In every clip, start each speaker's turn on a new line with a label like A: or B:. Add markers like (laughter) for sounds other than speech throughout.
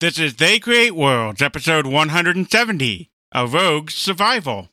A: This is They Create Worlds, episode 170 A Rogue's Survival.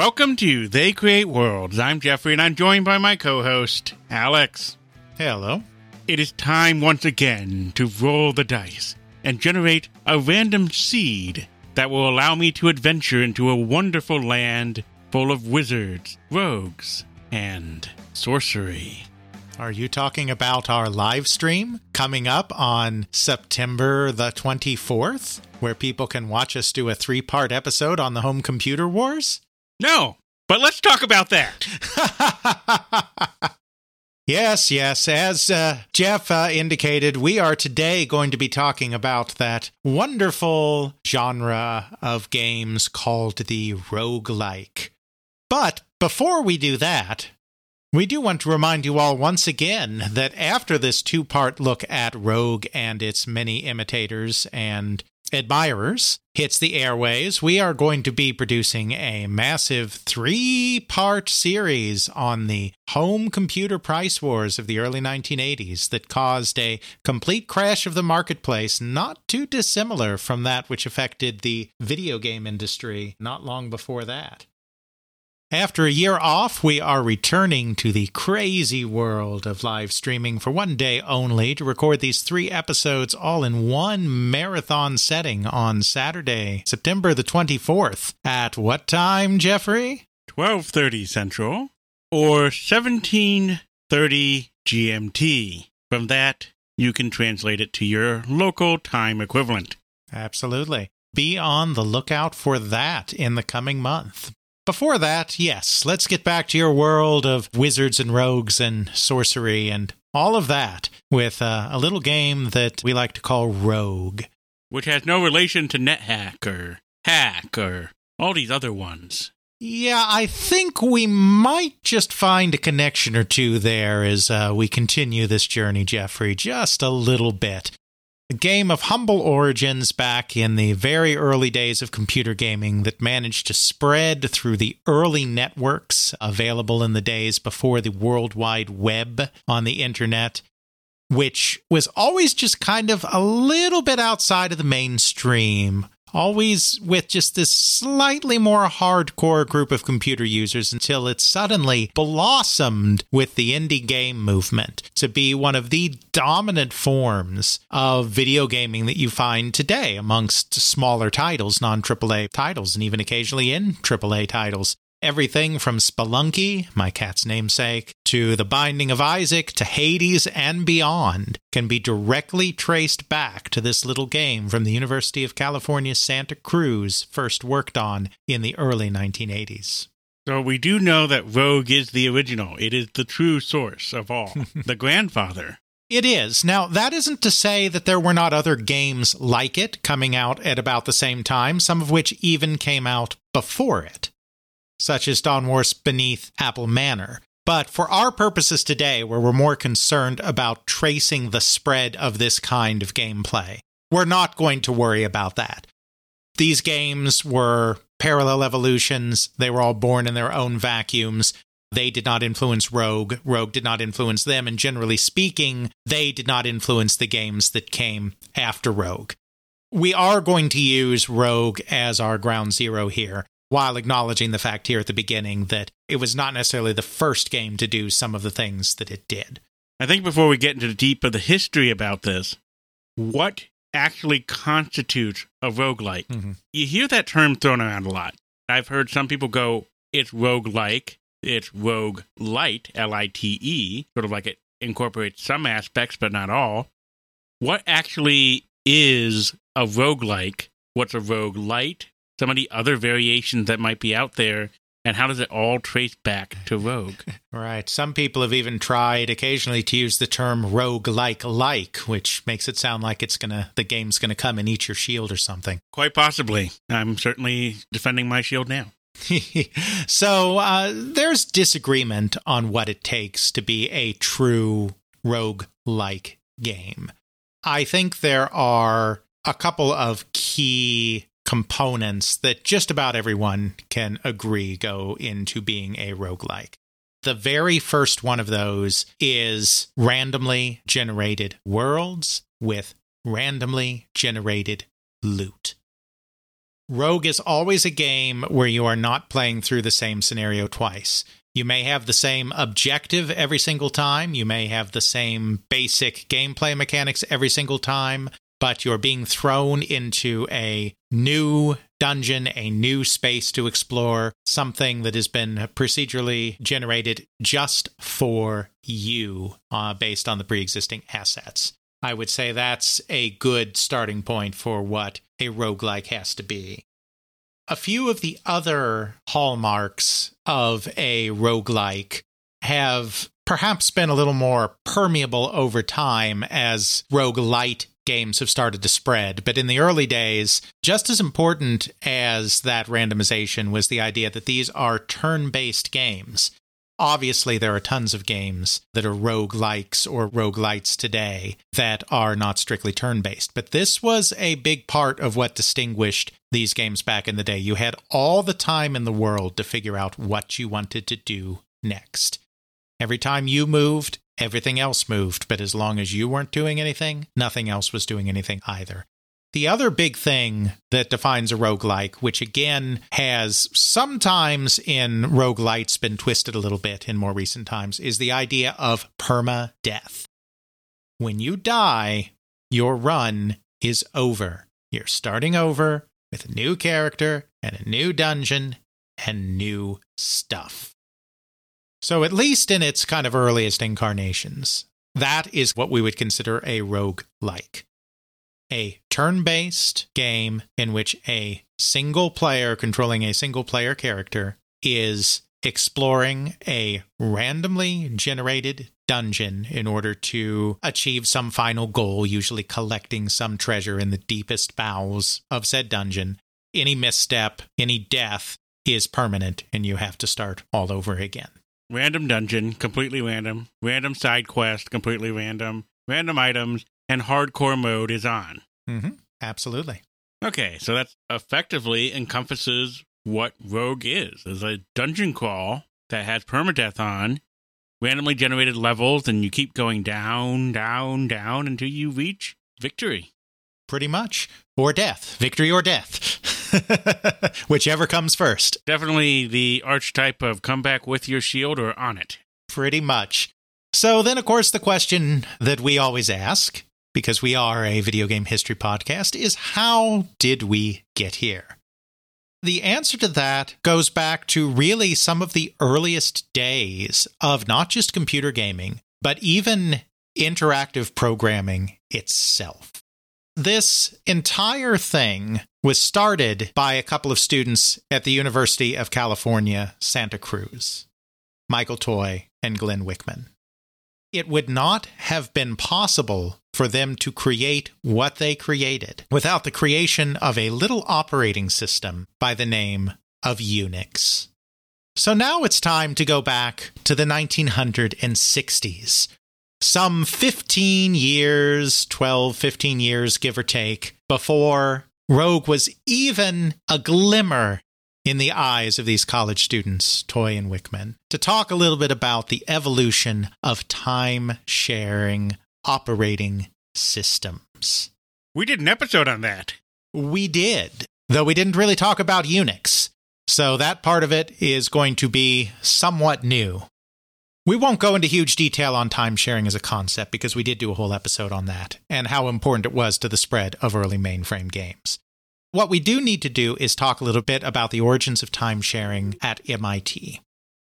A: Welcome to They Create Worlds. I'm Jeffrey and I'm joined by my co host, Alex.
B: Hello.
A: It is time once again to roll the dice and generate a random seed that will allow me to adventure into a wonderful land full of wizards, rogues, and sorcery.
B: Are you talking about our live stream coming up on September the 24th, where people can watch us do a three part episode on the home computer wars?
A: No, but let's talk about that. (laughs)
B: yes, yes. As uh, Jeff uh, indicated, we are today going to be talking about that wonderful genre of games called the roguelike. But before we do that, we do want to remind you all once again that after this two part look at Rogue and its many imitators and admirers hits the airways, we are going to be producing a massive three part series on the home computer price wars of the early 1980s that caused a complete crash of the marketplace, not too dissimilar from that which affected the video game industry not long before that. After a year off, we are returning to the crazy world of live streaming for one day only to record these three episodes all in one marathon setting on Saturday, September the 24th. At what time, Jeffrey?
A: 12:30 Central or 17:30 GMT. From that, you can translate it to your local time equivalent.
B: Absolutely. Be on the lookout for that in the coming month. Before that, yes, let's get back to your world of wizards and rogues and sorcery and all of that with uh, a little game that we like to call Rogue.
A: which has no relation to NetHack or Hack or all these other ones.
B: Yeah, I think we might just find a connection or two there as uh, we continue this journey, Jeffrey, just a little bit. A game of humble origins back in the very early days of computer gaming that managed to spread through the early networks available in the days before the World Wide Web on the internet, which was always just kind of a little bit outside of the mainstream always with just this slightly more hardcore group of computer users until it suddenly blossomed with the indie game movement to be one of the dominant forms of video gaming that you find today amongst smaller titles, non AAA titles, and even occasionally in AAA titles. Everything from Spelunky, my cat's namesake, to The Binding of Isaac, to Hades and beyond can be directly traced back to this little game from the University of California, Santa Cruz, first worked on in the early 1980s.
A: So we do know that Rogue is the original. It is the true source of all. (laughs) the grandfather.
B: It is. Now, that isn't to say that there were not other games like it coming out at about the same time, some of which even came out before it such as Don Worth's Beneath Apple Manor. But for our purposes today, where we're more concerned about tracing the spread of this kind of gameplay, we're not going to worry about that. These games were parallel evolutions, they were all born in their own vacuums. They did not influence Rogue. Rogue did not influence them. And generally speaking, they did not influence the games that came after Rogue. We are going to use Rogue as our ground zero here while acknowledging the fact here at the beginning that it was not necessarily the first game to do some of the things that it did.
A: I think before we get into the deep of the history about this, what actually constitutes a roguelike?
B: Mhm.
A: You hear that term thrown around a lot. I've heard some people go, it's roguelike, it's rogue light, L I T E, sort of like it incorporates some aspects but not all. What actually is a roguelike? What's a rogue light? Some of the other variations that might be out there, and how does it all trace back to rogue? (laughs)
B: Right. Some people have even tried occasionally to use the term rogue like like, which makes it sound like it's gonna the game's gonna come and eat your shield or something.
A: Quite possibly. I'm certainly defending my shield now. (laughs)
B: so uh, there's disagreement on what it takes to be a true rogue like game. I think there are a couple of key components that just about everyone can agree go into being a roguelike. The very first one of those is randomly generated worlds with randomly generated loot. Rogue is always a game where you are not playing through the same scenario twice. You may have the same objective every single time, you may have the same basic gameplay mechanics every single time, but you're being thrown into a new dungeon, a new space to explore, something that has been procedurally generated just for you uh, based on the pre existing assets. I would say that's a good starting point for what a roguelike has to be. A few of the other hallmarks of a roguelike have perhaps been a little more permeable over time as roguelite games have started to spread. But in the early days, just as important as that randomization was the idea that these are turn based games. Obviously, there are tons of games that are rogue-likes or roguelites today that are not strictly turn based. But this was a big part of what distinguished these games back in the day. You had all the time in the world to figure out what you wanted to do next. Every time you moved, everything else moved. But as long as you weren't doing anything, nothing else was doing anything either. The other big thing that defines a roguelike, which again has sometimes in roguelites been twisted a little bit in more recent times, is the idea of perma death. When you die, your run is over. You're starting over with a new character and a new dungeon and new stuff. So, at least in its kind of earliest incarnations, that is what we would consider a rogue like a turn based game in which a single player controlling a single player character is exploring a randomly generated dungeon in order to achieve some final goal, usually collecting some treasure in the deepest bowels of said dungeon. Any misstep, any death is permanent, and you have to start all over again.
A: Random dungeon, completely random. Random side quest, completely random. Random items, and hardcore mode is on.
B: Mm-hmm. Absolutely.
A: Okay, so that effectively encompasses what Rogue is. It's a dungeon crawl that has permadeath on, randomly generated levels, and you keep going down, down, down until you reach victory.
B: Pretty much. Or death. Victory or death. (laughs) (laughs) Whichever comes first.
A: Definitely the archetype of come back with your shield or on it.
B: Pretty much. So then, of course, the question that we always ask, because we are a video game history podcast, is how did we get here? The answer to that goes back to really some of the earliest days of not just computer gaming, but even interactive programming itself. This entire thing was started by a couple of students at the University of California, Santa Cruz, Michael Toy and Glenn Wichman. It would not have been possible for them to create what they created without the creation of a little operating system by the name of Unix. So now it's time to go back to the 1960s. Some 15 years, 12, 15 years, give or take, before Rogue was even a glimmer in the eyes of these college students, Toy and Wichman, to talk a little bit about the evolution of time sharing operating systems.
A: We did an episode on that.
B: We did, though we didn't really talk about Unix. So that part of it is going to be somewhat new. We won't go into huge detail on time sharing as a concept because we did do a whole episode on that and how important it was to the spread of early mainframe games. What we do need to do is talk a little bit about the origins of time sharing at MIT.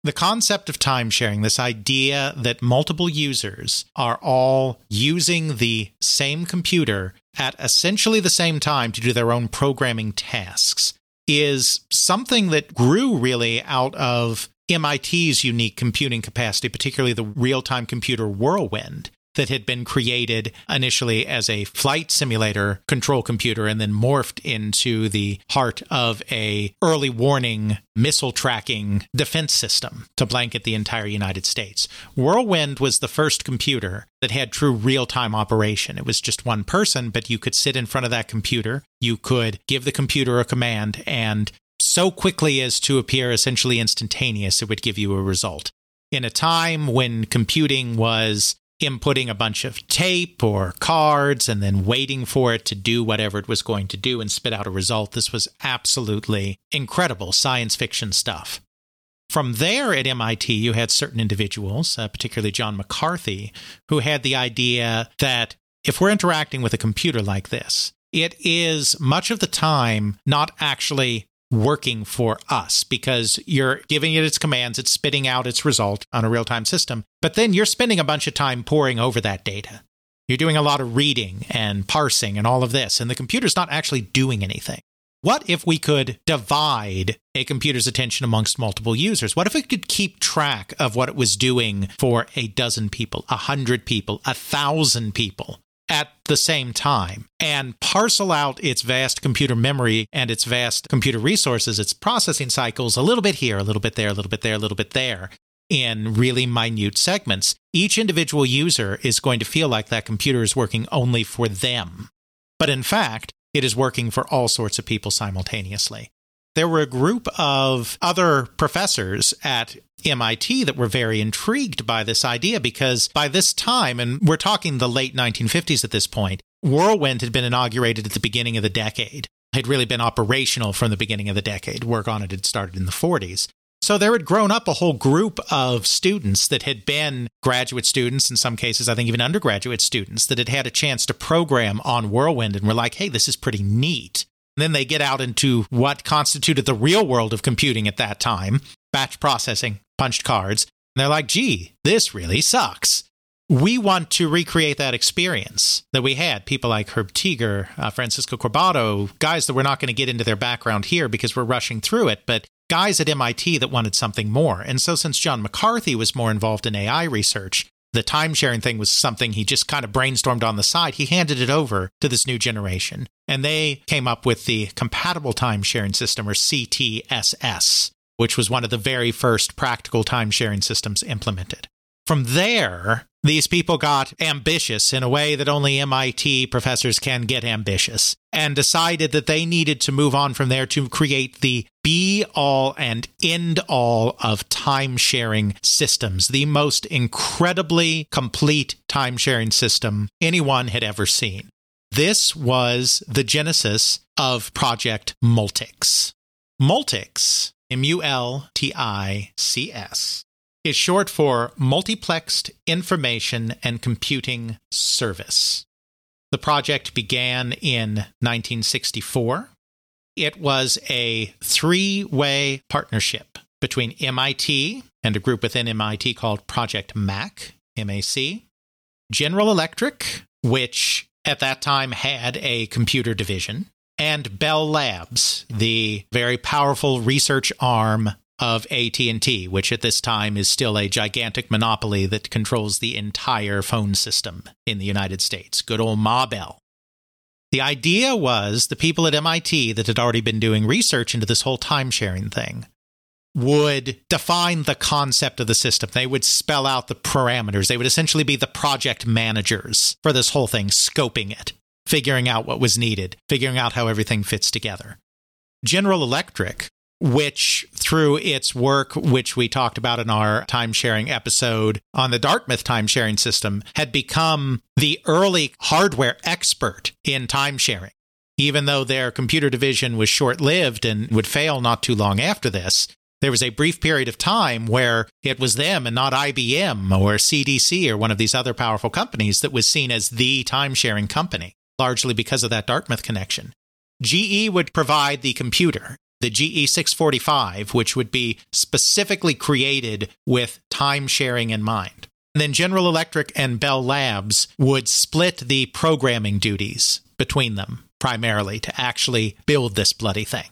B: The concept of time sharing, this idea that multiple users are all using the same computer at essentially the same time to do their own programming tasks, is something that grew really out of MIT's unique computing capacity, particularly the real time computer Whirlwind, that had been created initially as a flight simulator control computer and then morphed into the heart of a early warning missile tracking defense system to blanket the entire United States. Whirlwind was the first computer that had true real-time operation. It was just one person, but you could sit in front of that computer, you could give the computer a command and so quickly as to appear essentially instantaneous, it would give you a result. In a time when computing was inputting a bunch of tape or cards and then waiting for it to do whatever it was going to do and spit out a result. This was absolutely incredible science fiction stuff. From there at MIT, you had certain individuals, uh, particularly John McCarthy, who had the idea that if we're interacting with a computer like this, it is much of the time not actually working for us because you're giving it its commands, it's spitting out its result on a real time system, but then you're spending a bunch of time poring over that data. You're doing a lot of reading and parsing and all of this, and the computer's not actually doing anything. What if we could divide a computer's attention amongst multiple users? What if we could keep track of what it was doing for a dozen people, a hundred people, a thousand people? At the same time and parcel out its vast computer memory and its vast computer resources, its processing cycles a little bit here, a little bit there, a little bit there, a little bit there in really minute segments. Each individual user is going to feel like that computer is working only for them. But in fact, it is working for all sorts of people simultaneously there were a group of other professors at MIT that were very intrigued by this idea because by this time, and we're talking the late 1950s at this point, Whirlwind had been inaugurated at the beginning of the decade. Had really been operational from the beginning of the decade. Work on it had started in the 40s. So there had grown up a whole group of students that had been graduate students, in some cases, I think even undergraduate students, that had had a chance to program on Whirlwind and were like, hey, this is pretty neat. Then they get out into what constituted the real world of computing at that time batch processing, punched cards. And they're like, gee, this really sucks. We want to recreate that experience that we had. People like Herb Teager, uh, Francisco Corbato, guys that we're not going to get into their background here because we're rushing through it, but guys at MIT that wanted something more. And so, since John McCarthy was more involved in AI research, the time sharing thing was something he just kind of brainstormed on the side. He handed it over to this new generation. And they came up with the compatible time sharing system, or CTSS, which was one of the very first practical time sharing systems implemented. From there, these people got ambitious in a way that only MIT professors can get ambitious and decided that they needed to move on from there to create the be all and end all of time sharing systems, the most incredibly complete time sharing system anyone had ever seen. This was the genesis of Project Multics. Multics, M U L T I C S, is short for Multiplexed Information and Computing Service. The project began in 1964. It was a three way partnership between MIT and a group within MIT called Project MAC, MAC, General Electric, which at that time had a computer division, and Bell Labs, the very powerful research arm of AT&T, which at this time is still a gigantic monopoly that controls the entire phone system in the United States. Good old Ma Bell. The idea was the people at MIT that had already been doing research into this whole time sharing thing would define the concept of the system. They would spell out the parameters. They would essentially be the project managers for this whole thing, scoping it, figuring out what was needed, figuring out how everything fits together. General Electric which through its work, which we talked about in our time sharing episode on the Dartmouth time sharing system, had become the early hardware expert in time sharing. Even though their computer division was short lived and would fail not too long after this, there was a brief period of time where it was them and not IBM or CDC or one of these other powerful companies that was seen as the time sharing company, largely because of that Dartmouth connection. GE would provide the computer the GE 645, which would be specifically created with time sharing in mind. And then General Electric and Bell Labs would split the programming duties between them primarily to actually build this bloody thing.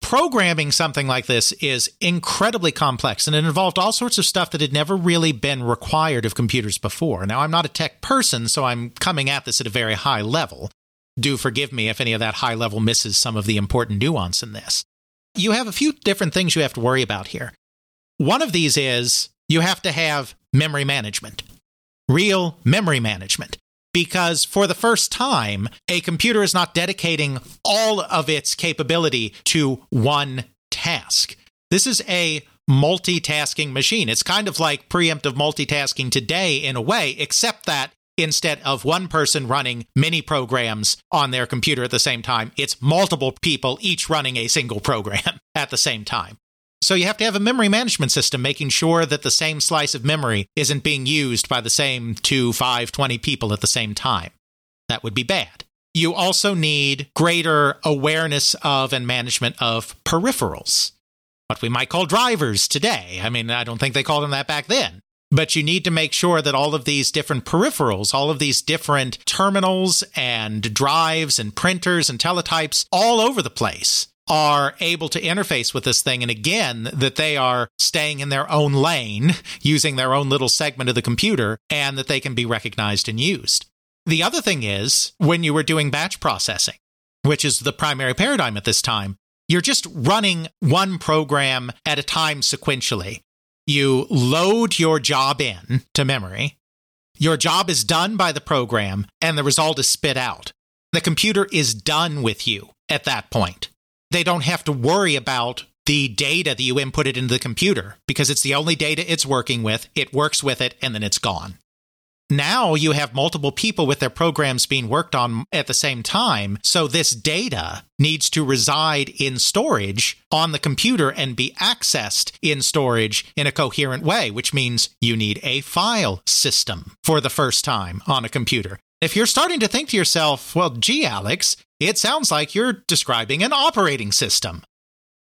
B: Programming something like this is incredibly complex and it involved all sorts of stuff that had never really been required of computers before. Now, I'm not a tech person, so I'm coming at this at a very high level. Do forgive me if any of that high level misses some of the important nuance in this. You have a few different things you have to worry about here. One of these is you have to have memory management, real memory management because for the first time, a computer is not dedicating all of its capability to one task. This is a multitasking machine. It's kind of like preemptive multitasking today in a way, except that instead of one person running many programs on their computer at the same time, it's multiple people each running a single program (laughs) at the same time. So you have to have a memory management system making sure that the same slice of memory isn't being used by the same 2, 5, 20 people at the same time. That would be bad. You also need greater awareness of and management of peripherals, what we might call drivers today. I mean, I don't think they called them that back then. But you need to make sure that all of these different peripherals, all of these different terminals and drives and printers and teletypes all over the place are able to interface with this thing. And again, that they are staying in their own lane, (laughs) using their own little segment of the computer, and that they can be recognized and used. The other thing is when you were doing batch processing, which is the primary paradigm at this time, you're just running one program at a time sequentially. You load your job in to memory. Your job is done by the program, and the result is spit out. The computer is done with you at that point they don't have to worry about the data that you inputted into the computer because it's the only data it's working with. It works with it and then it's gone. Now you have multiple people with their programs being worked on at the same time. So this data needs to reside in storage on the computer and be accessed in storage in a coherent way, which means you need a file system for the first time on a computer. If you're starting to think to yourself, well, gee, Alex, it sounds like you're describing an operating system.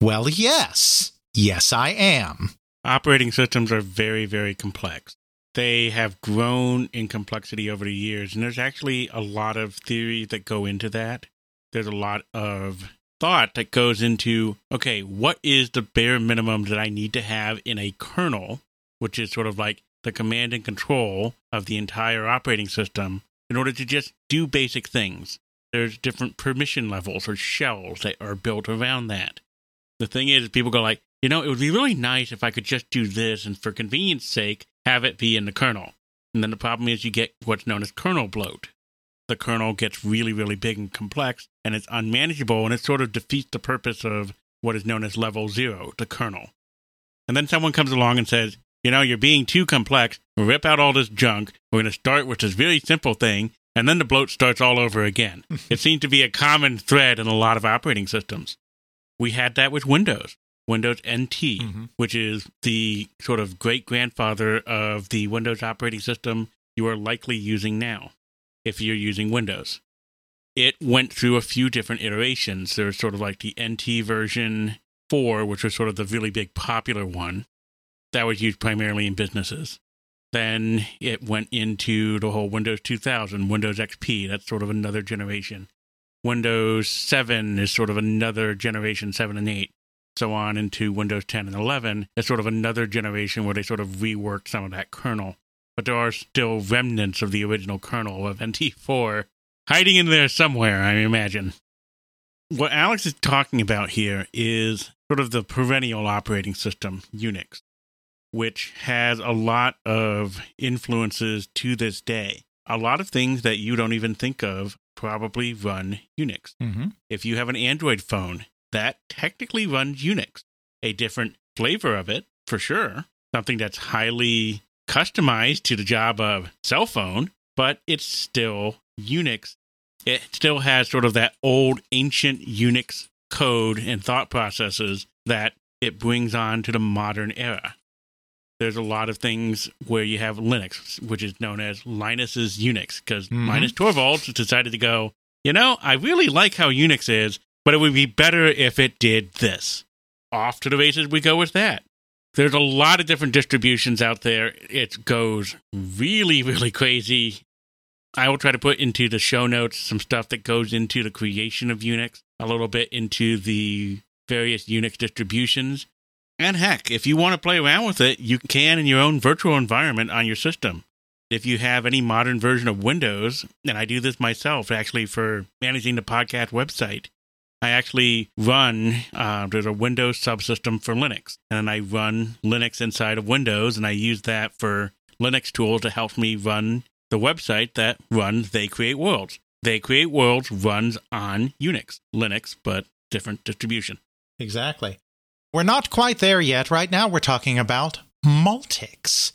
B: Well, yes. Yes, I am.
A: Operating systems are very, very complex. They have grown in complexity over the years, and there's actually a lot of theory that go into that. There's a lot of thought that goes into okay, what is the bare minimum that I need to have in a kernel, which is sort of like the command and control of the entire operating system, in order to just do basic things. There's different permission levels or shells that are built around that. The thing is, people go like, you know, it would be really nice if I could just do this and for convenience sake, have it be in the kernel. And then the problem is you get what's known as kernel bloat. The kernel gets really, really big and complex and it's unmanageable and it sort of defeats the purpose of what is known as level zero, the kernel. And then someone comes along and says, you know, you're being too complex. Rip out all this junk. We're going to start with this really simple thing, and then the bloat starts all over again. (laughs) it seems to be a common thread in a lot of operating systems. We had that with Windows, Windows NT, mm-hmm. which is the sort of great grandfather of the Windows operating system you are likely using now, if you're using Windows. It went through a few different iterations. There's sort of like the NT version 4, which was sort of the really big popular one that was used primarily in businesses. Then it went into the whole Windows 2000, Windows XP. That's sort of another generation. Windows 7 is sort of another generation, 7 and 8. So on into Windows 10 and 11. It's sort of another generation where they sort of reworked some of that kernel. But there are still remnants of the original kernel of NT4 hiding in there somewhere, I imagine. What Alex is talking about here is sort of the perennial operating system, Unix which has a lot of influences to this day. A lot of things that you don't even think of probably run Unix. Mm-hmm. If you have an Android phone, that technically runs Unix. A different flavor of it, for sure. Something that's highly customized to the job of cell phone, but it's still Unix. It still has sort of that old ancient Unix code and thought processes that it brings on to the modern era there's a lot of things where you have Linux, which is known as Linus's Unix, because mm-hmm. Linus Torvalds decided to go, you know, I really like how Unix is, but it would be better if it did this. Off to the races we go with that. There's a lot of different distributions out there. It goes really, really crazy. I will try to put into the show notes some stuff that goes into the creation of Unix, a little bit into the various Unix distributions. And heck, if you want to play around with it, you can in your own virtual environment on your system. If you have any modern version of Windows, and I do this myself actually for managing the podcast website, I actually run, uh, there's a Windows subsystem for Linux. And I run Linux inside of Windows, and I use that for Linux tools to help me run the website that runs They Create Worlds. They Create Worlds runs on Unix, Linux, but different distribution.
B: Exactly. We're not quite there yet. Right now, we're talking about Multics.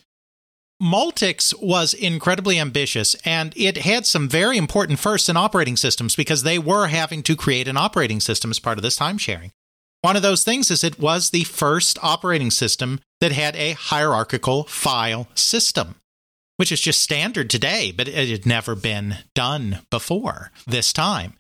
B: Multics was incredibly ambitious and it had some very important firsts in operating systems because they were having to create an operating system as part of this time sharing. One of those things is it was the first operating system that had a hierarchical file system, which is just standard today, but it had never been done before this time.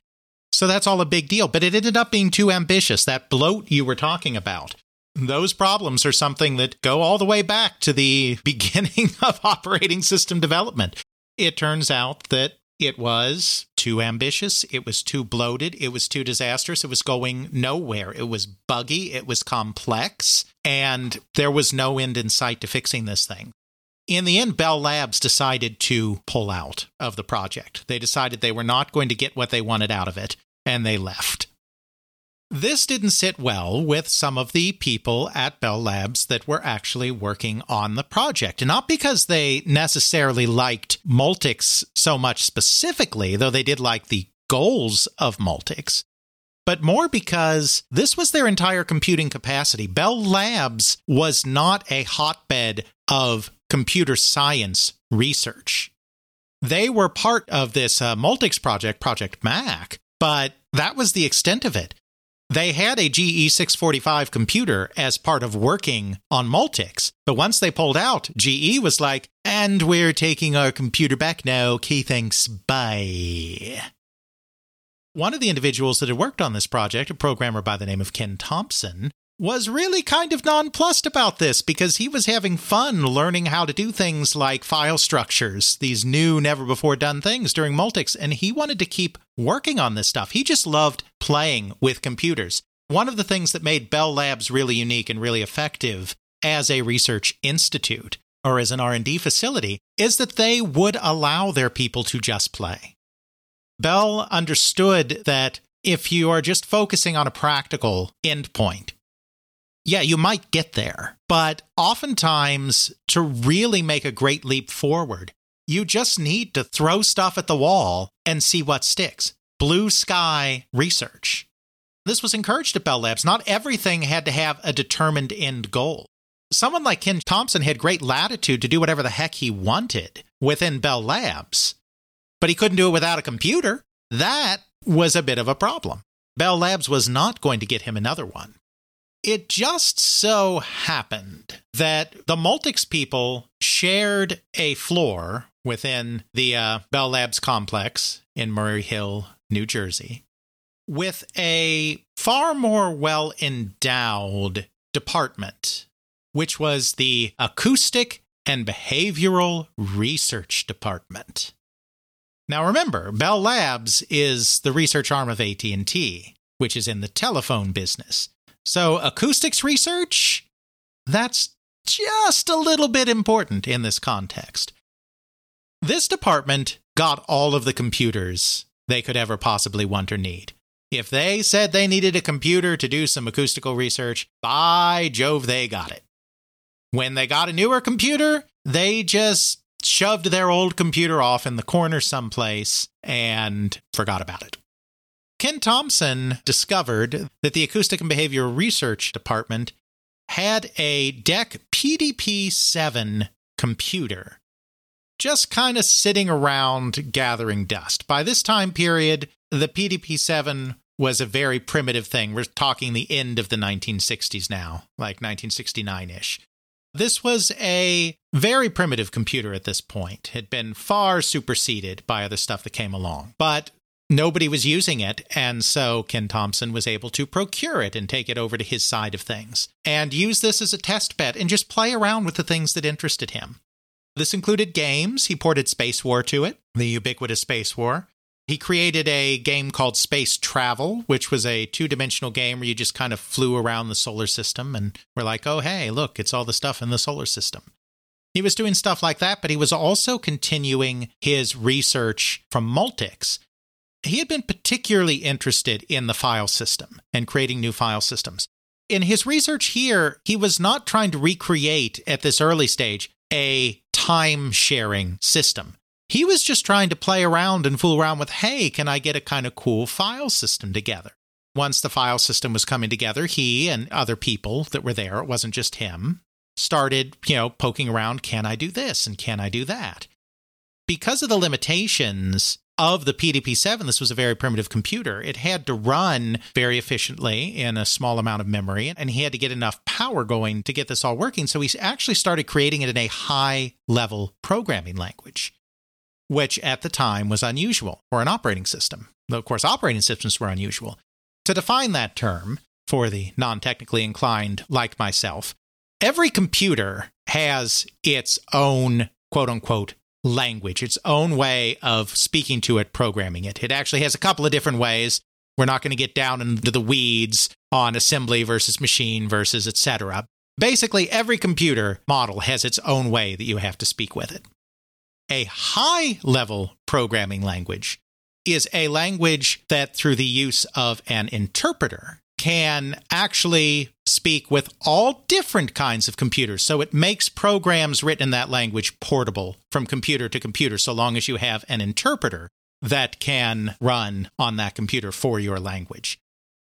B: So that's all a big deal, but it ended up being too ambitious. That bloat you were talking about. Those problems are something that go all the way back to the (laughs) beginning of operating system development. It turns out that it was too ambitious, it was too bloated, it was too disastrous, it was going nowhere. It was buggy, it was complex, and there was no end in sight to fixing this thing. In the end, Bell Labs decided to pull out of the project. They decided they were not going to get what they wanted out of it, and they left. This didn't sit well with some of the people at Bell Labs that were actually working on the project. Not because they necessarily liked Multics so much specifically, though they did like the goals of Multics, but more because this was their entire computing capacity. Bell Labs was not a hotbed of computer science research. They were part of this uh, Multics project, Project Mac, but that was the extent of it. They had a GE 645 computer as part of working on Multics, but once they pulled out, GE was like, and we're taking our computer back now. Key thanks, bye. One of the individuals that had worked on this project, a programmer by the name of Ken Thompson, was really kind of nonplussed about this because he was having fun learning how to do things like file structures, these new, never before done things during Multics, and he wanted to keep working on this stuff. He just loved playing with computers. One of the things that made Bell Labs really unique and really effective as a research institute or as an R&D facility is that they would allow their people to just play. Bell understood that if you are just focusing on a practical endpoint, yeah, you might get there. But oftentimes, to really make a great leap forward, you just need to throw stuff at the wall and see what sticks. Blue sky research. This was encouraged at Bell Labs. Not everything had to have a determined end goal. Someone like Ken Thompson had great latitude to do whatever the heck he wanted within Bell Labs, but he couldn't do it without a computer. That was a bit of a problem. Bell Labs was not going to get him another one. It just so happened that the Multics people shared a floor within the uh, Bell Labs complex in Murray Hill, New Jersey, with a far more well endowed department, which was the Acoustic and Behavioral Research Department. Now remember, Bell Labs is the research arm of AT&T, which is in the telephone business. So, acoustics research, that's just a little bit important in this context. This department got all of the computers they could ever possibly want or need. If they said they needed a computer to do some acoustical research, by Jove, they got it. When they got a newer computer, they just shoved their old computer off in the corner someplace and forgot about it. Ken Thompson discovered that the Acoustic and Behavioral Research Department had a DEC PDP 7 computer just kind of sitting around gathering dust. By this time period, the PDP 7 was a very primitive thing. We're talking the end of the 1960s now, like 1969 ish. This was a very primitive computer at this point, it had been far superseded by other stuff that came along. But nobody was using it. And so Ken Thompson was able to procure it and take it over to his side of things and use this as a test bed and just play around with the things that interested him. This included games. He ported Space War to it, the ubiquitous Space War. He created a game called Space Travel, which was a two dimensional game where you just kind of flew around the solar system and were like, oh, hey, look, it's all the stuff in the solar system. He was doing stuff like that, but he was also continuing his research from Multics. He had been particularly interested in the file system and creating new file systems. In his research here, he was not trying to recreate at this early stage a time sharing system. He was just trying to play around and fool around with, hey, can I get a kind of cool file system together? Once the file system was coming together, he and other people that were there, it wasn't just him, started, you know, poking around, can I do this and can I do that? Because of the limitations of the PDP 7, this was a very primitive computer. It had to run very efficiently in a small amount of memory, and he had to get enough power going to get this all working. So he actually started creating it in a high level programming language, which at the time was unusual for an operating system. Though, of course, operating systems were unusual. To define that term for the non technically inclined like myself, every computer has its own quote unquote language, its own way of speaking to it, programming it. It actually has a couple of different ways. We're not going to get down into the weeds on assembly versus machine versus etc. Basically, every computer model has its own way that you have to speak with it. A high level programming language is a language that, through the use of an interpreter, can actually speak with all different kinds of computers. So it makes programs written in that language portable from computer to computer, so long as you have an interpreter that can run on that computer for your language.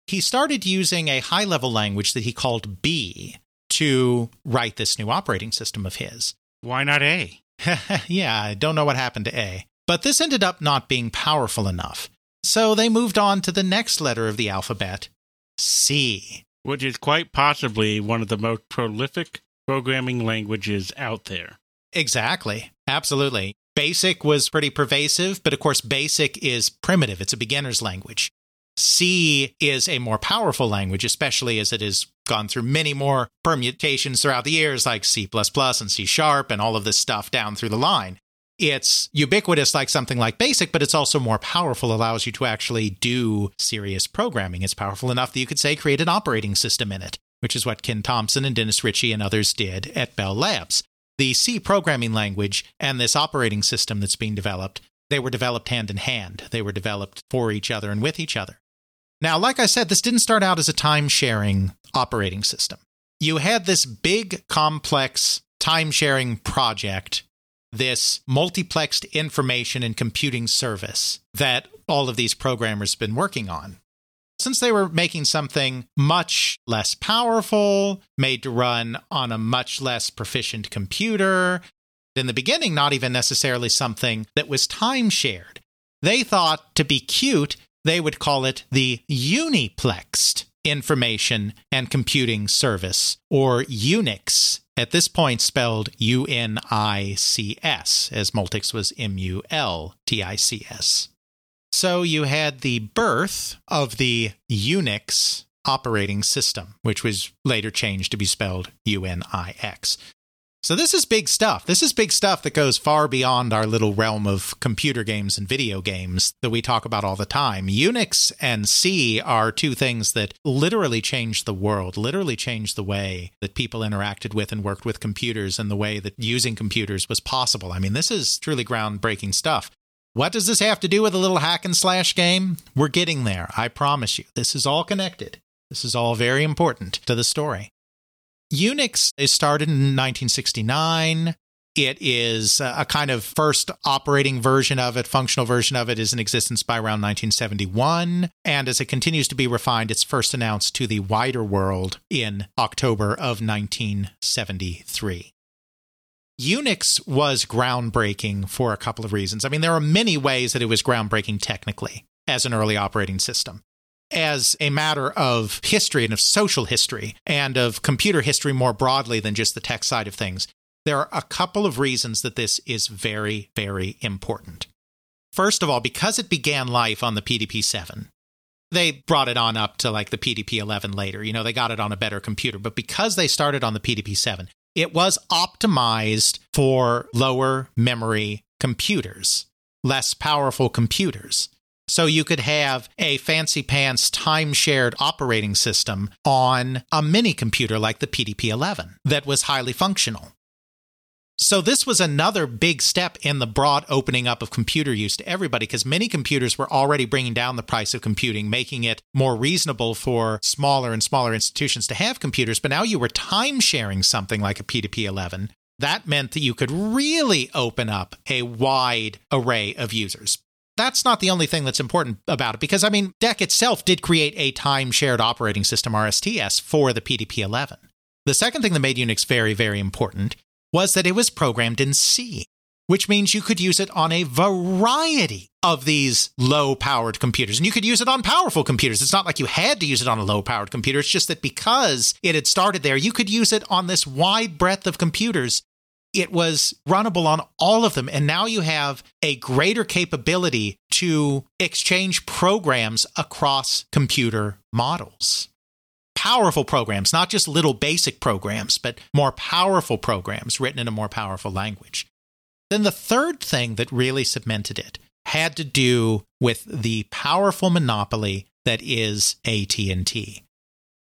B: He started using a high level language that he called B to write this new operating system of his.
A: Why not A? (laughs)
B: yeah, I don't know what happened to A. But this ended up not being powerful enough. So they moved on to the next letter of the alphabet, C.
A: Which is quite possibly one of the most prolific programming languages out there.
B: Exactly. Absolutely. Basic was pretty pervasive, but of course, Basic is primitive. It's a beginner's language. C is a more powerful language, especially as it has gone through many more permutations throughout the years, like C and C sharp and all of this stuff down through the line it's ubiquitous like something like basic but it's also more powerful allows you to actually do serious programming. It's powerful enough that you could say create an operating system in it which is what ken thompson and dennis ritchie and others did at bell labs. The c programming language and this operating system that's being developed they were developed hand in hand. They were developed for each other and with each other. Now like i said this didn't start out as a time sharing operating system. You had this big complex time sharing project this multiplexed information and computing service that all of these programmers have been working on. Since they were making something much less powerful, made to run on a much less proficient computer, in the beginning, not even necessarily something that was time shared, they thought to be cute, they would call it the uniplexed information and computing service, or Unix at this point spelled U N I C S, as Multics was M U L T I C S. So you had the birth of the Unix operating system, which was later changed to be spelled U N I X. So this is big stuff. This is big stuff that goes far beyond our little realm of computer games and video games that we talk about all the time. Unix and C are two things that literally changed the world, literally changed the way that people interacted with and worked with computers and the way that using computers was possible. I mean, this is truly groundbreaking stuff. What does this have to do with a little hack and slash game? We're getting there. I promise you. This is all connected. This is all very important to the story. Unix is started in 1969. It is a kind of first operating version of it, functional version of it is in existence by around 1971. And as it continues to be refined, it's first announced to the wider world in October of 1973. Unix was groundbreaking for a couple of reasons. I mean, there are many ways that it was groundbreaking technically as an early operating system as a matter of history and of social history and of computer history more broadly than just the tech side of things, there are a couple of reasons that this is very, very important. First of all, because it began life on the PDP 7, they brought it on up to like the PDP 11 later. You know, they got it on a better computer. But because they started on the PDP 7, it was optimized for lower memory computers, less powerful computers. So you could have a fancy pants time shared operating system on a mini computer like the PDP 11 that was highly functional. So this was another big step in the broad opening up of computer use to everybody because many computers were already bringing down the price of computing, making it more reasonable for smaller and smaller institutions to have computers. But now you were time sharing something like a PDP 11. That meant that you could really open up a wide array of users. That's not the only thing that's important about it because, I mean, DEC itself did create a time shared operating system, RSTS, for the PDP 11. The second thing that made Unix very, very important was that it was programmed in C, which means you could use it on a variety of these low powered computers. And you could use it on powerful computers. It's not like you had to use it on a low powered computer. It's just that because it had started there, you could use it on this wide breadth of computers. It was runnable on all of them. And now you have a greater capability to exchange programs across computer models powerful programs, not just little basic programs, but more powerful programs written in a more powerful language. Then the third thing that really cemented it had to do with the powerful monopoly that is AT&T.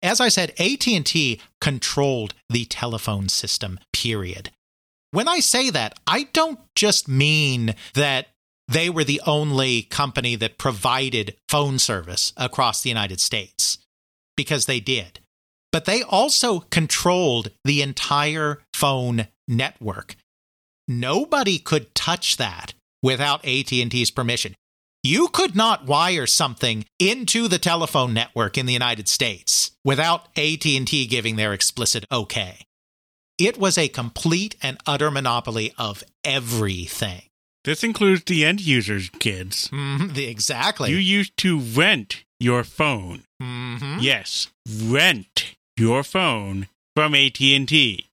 B: As I said, AT&T controlled the telephone system, period. When I say that, I don't just mean that they were the only company that provided phone service across the United States because they did. But they also controlled the entire phone network. Nobody could touch that without AT&T's permission. You could not wire something into the telephone network in the United States without AT&T giving their explicit okay. It was a complete and utter monopoly of everything.
A: This includes the end users, kids.
B: Mhm, the- exactly.
A: You used to rent your phone.
B: Mhm.
A: Yes, rent your phone from AT&T.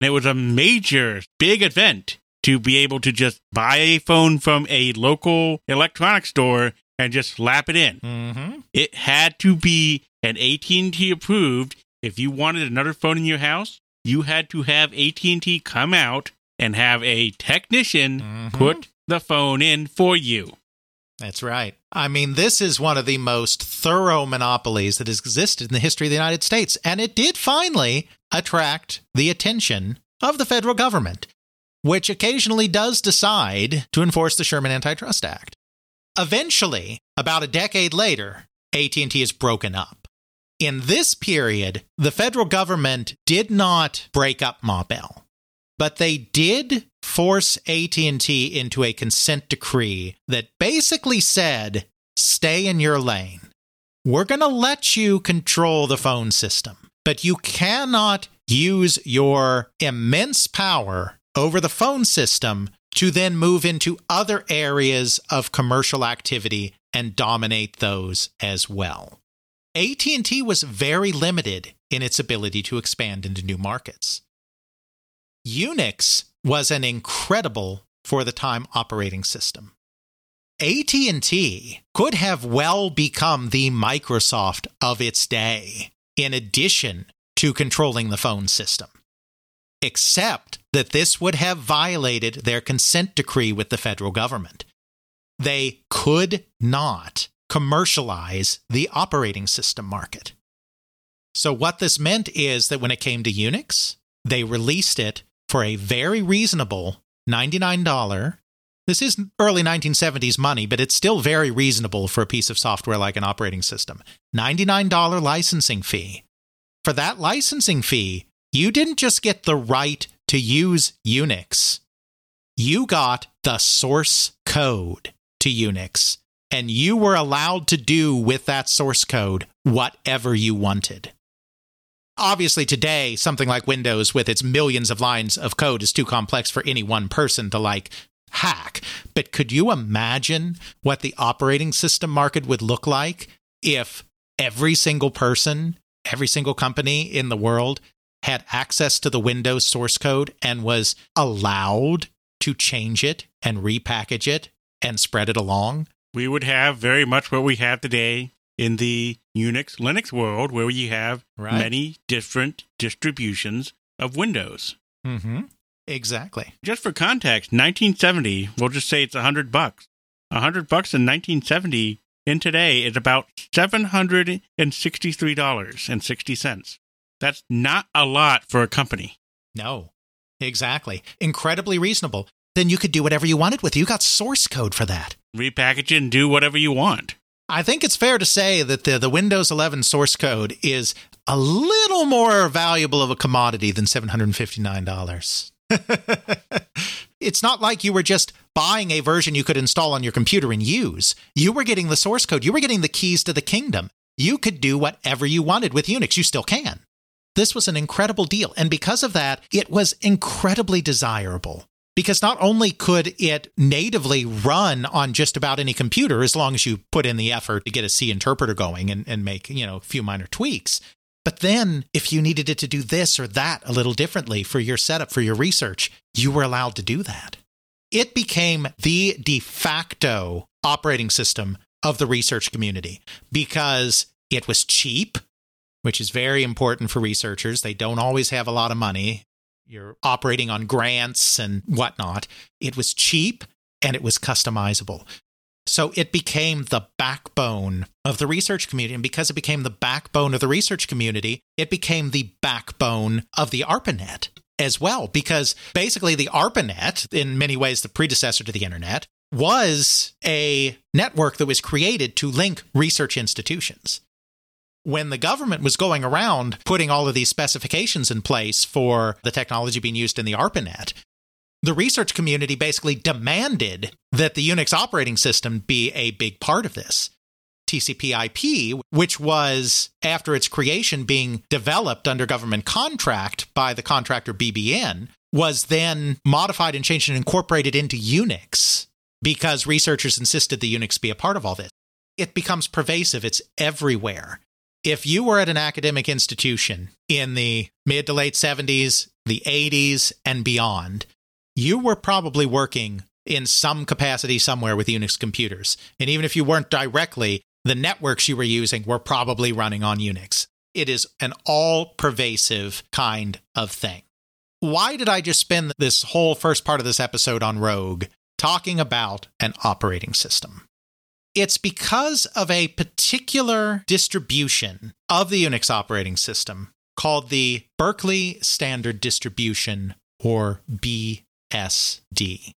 A: And it was a major big event to be able to just buy a phone from a local electronics store and just slap it in.
B: Mhm.
A: It had to be an AT&T approved. If you wanted another phone in your house, you had to have AT&T come out and have a technician
B: Mhm.
A: put the phone in for you.
B: That's right. I mean, this is one of the most thorough monopolies that has existed in the history of the United States. And it did finally attract the attention of the federal government, which occasionally does decide to enforce the Sherman Antitrust Act. Eventually, about a decade later, AT&T is broken up. In this period, the federal government did not break up Ma Bell but they did force AT&T into a consent decree that basically said stay in your lane. We're going to let you control the phone system, but you cannot use your immense power over the phone system to then move into other areas of commercial activity and dominate those as well. AT&T was very limited in its ability to expand into new markets. Unix was an incredible for the time operating system. AT&T could have well become the Microsoft of its day in addition to controlling the phone system. Except that this would have violated their consent decree with the federal government. They could not commercialize the operating system market. So, what this meant is that when it came to Unix, they released it for a very reasonable $99. This is early 1970s money, but it's still very reasonable for a piece of software like an operating system. $99 licensing fee. For that licensing fee, you didn't just get the right to use Unix, you got the source code to Unix, and you were allowed to do with that source code whatever you wanted. Obviously today something like windows with its millions of lines of code is too complex for any one person to like hack. But could you imagine what the operating system market would look like if every single person every single company in the world had access to the windows source code and was allowed to change it and repackage it and spread it along
A: We would have very much what we have today in the Unix Linux world where you have
B: Right.
A: many different distributions of Windows.
B: mm-hmm exactly
A: Just for context, 1970, we'll just say it's 100 bucks. 100 bucks in 1970 in today is about $763.60. That's not a lot for a company.
B: No, exactly. Incredibly reasonable. Then you could do whatever you wanted with it. You got source code for that.
A: Repackage it and do whatever you want.
B: I think it's fair to say that the, the Windows 11 source code is a little more valuable of a commodity than $759. (laughs) it's not like you were just buying a version you could install on your computer and use. You were getting the source code, you were getting the keys to the kingdom. You could do whatever you wanted with Unix. You still can. This was an incredible deal. And because of that, it was incredibly desirable. Because not only could it natively run on just about any computer as long as you put in the effort to get a C interpreter going and, and make, you know, a few minor tweaks, but then, if you needed it to do this or that a little differently for your setup, for your research, you were allowed to do that. It became the de facto operating system of the research community because it was cheap, which is very important for researchers. They don't always have a lot of money. You're operating on grants and whatnot. It was cheap and it was customizable. So it became the backbone of the research community. And because it became the backbone of the research community, it became the backbone of the ARPANET as well. Because basically, the ARPANET, in many ways the predecessor to the internet, was a network that was created to link research institutions. When the government was going around putting all of these specifications in place for the technology being used in the ARPANET, the research community basically demanded that the Unix operating system be a big part of this. TCP/IP, which was after its creation being developed under government contract by the contractor BBN, was then modified and changed and incorporated into Unix because researchers insisted the Unix be a part of all this. It becomes pervasive, it's everywhere. If you were at an academic institution in the mid to late 70s, the 80s, and beyond, you were probably working in some capacity somewhere with Unix computers. And even if you weren't directly, the networks you were using were probably running on Unix. It is an all pervasive kind of thing. Why did I just spend this whole first part of this episode on Rogue talking about an operating system? It's because of a particular distribution of the Unix operating system called the Berkeley Standard Distribution, or BSD.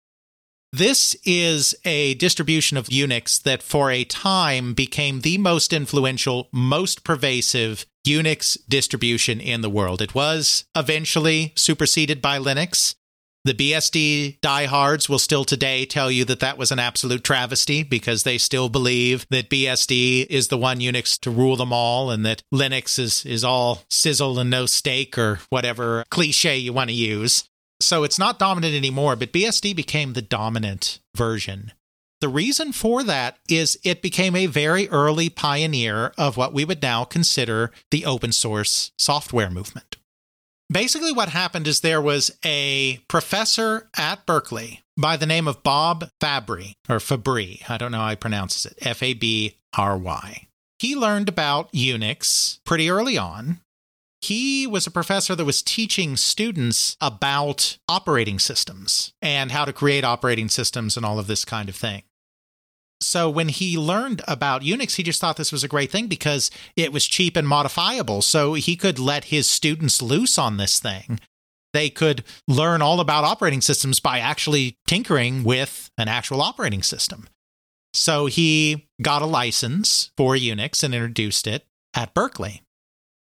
B: This is a distribution of Unix that for a time became the most influential, most pervasive Unix distribution in the world. It was eventually superseded by Linux. The BSD diehards will still today tell you that that was an absolute travesty because they still believe that BSD is the one Unix to rule them all and that Linux is, is all sizzle and no steak or whatever cliche you want to use. So it's not dominant anymore, but BSD became the dominant version. The reason for that is it became a very early pioneer of what we would now consider the open source software movement. Basically, what happened is there was a professor at Berkeley by the name of Bob Fabry, or Fabry, I don't know how he pronounces it, F A B R Y. He learned about Unix pretty early on he was a professor that was teaching students about operating systems and how to create operating systems and all of this kind of thing. So when he learned about Unix, he just thought this was a great thing because it was cheap and modifiable. So he could let his students loose on this thing. They could learn all about operating systems by actually tinkering with an actual operating system. So he got a license for Unix and introduced it at Berkeley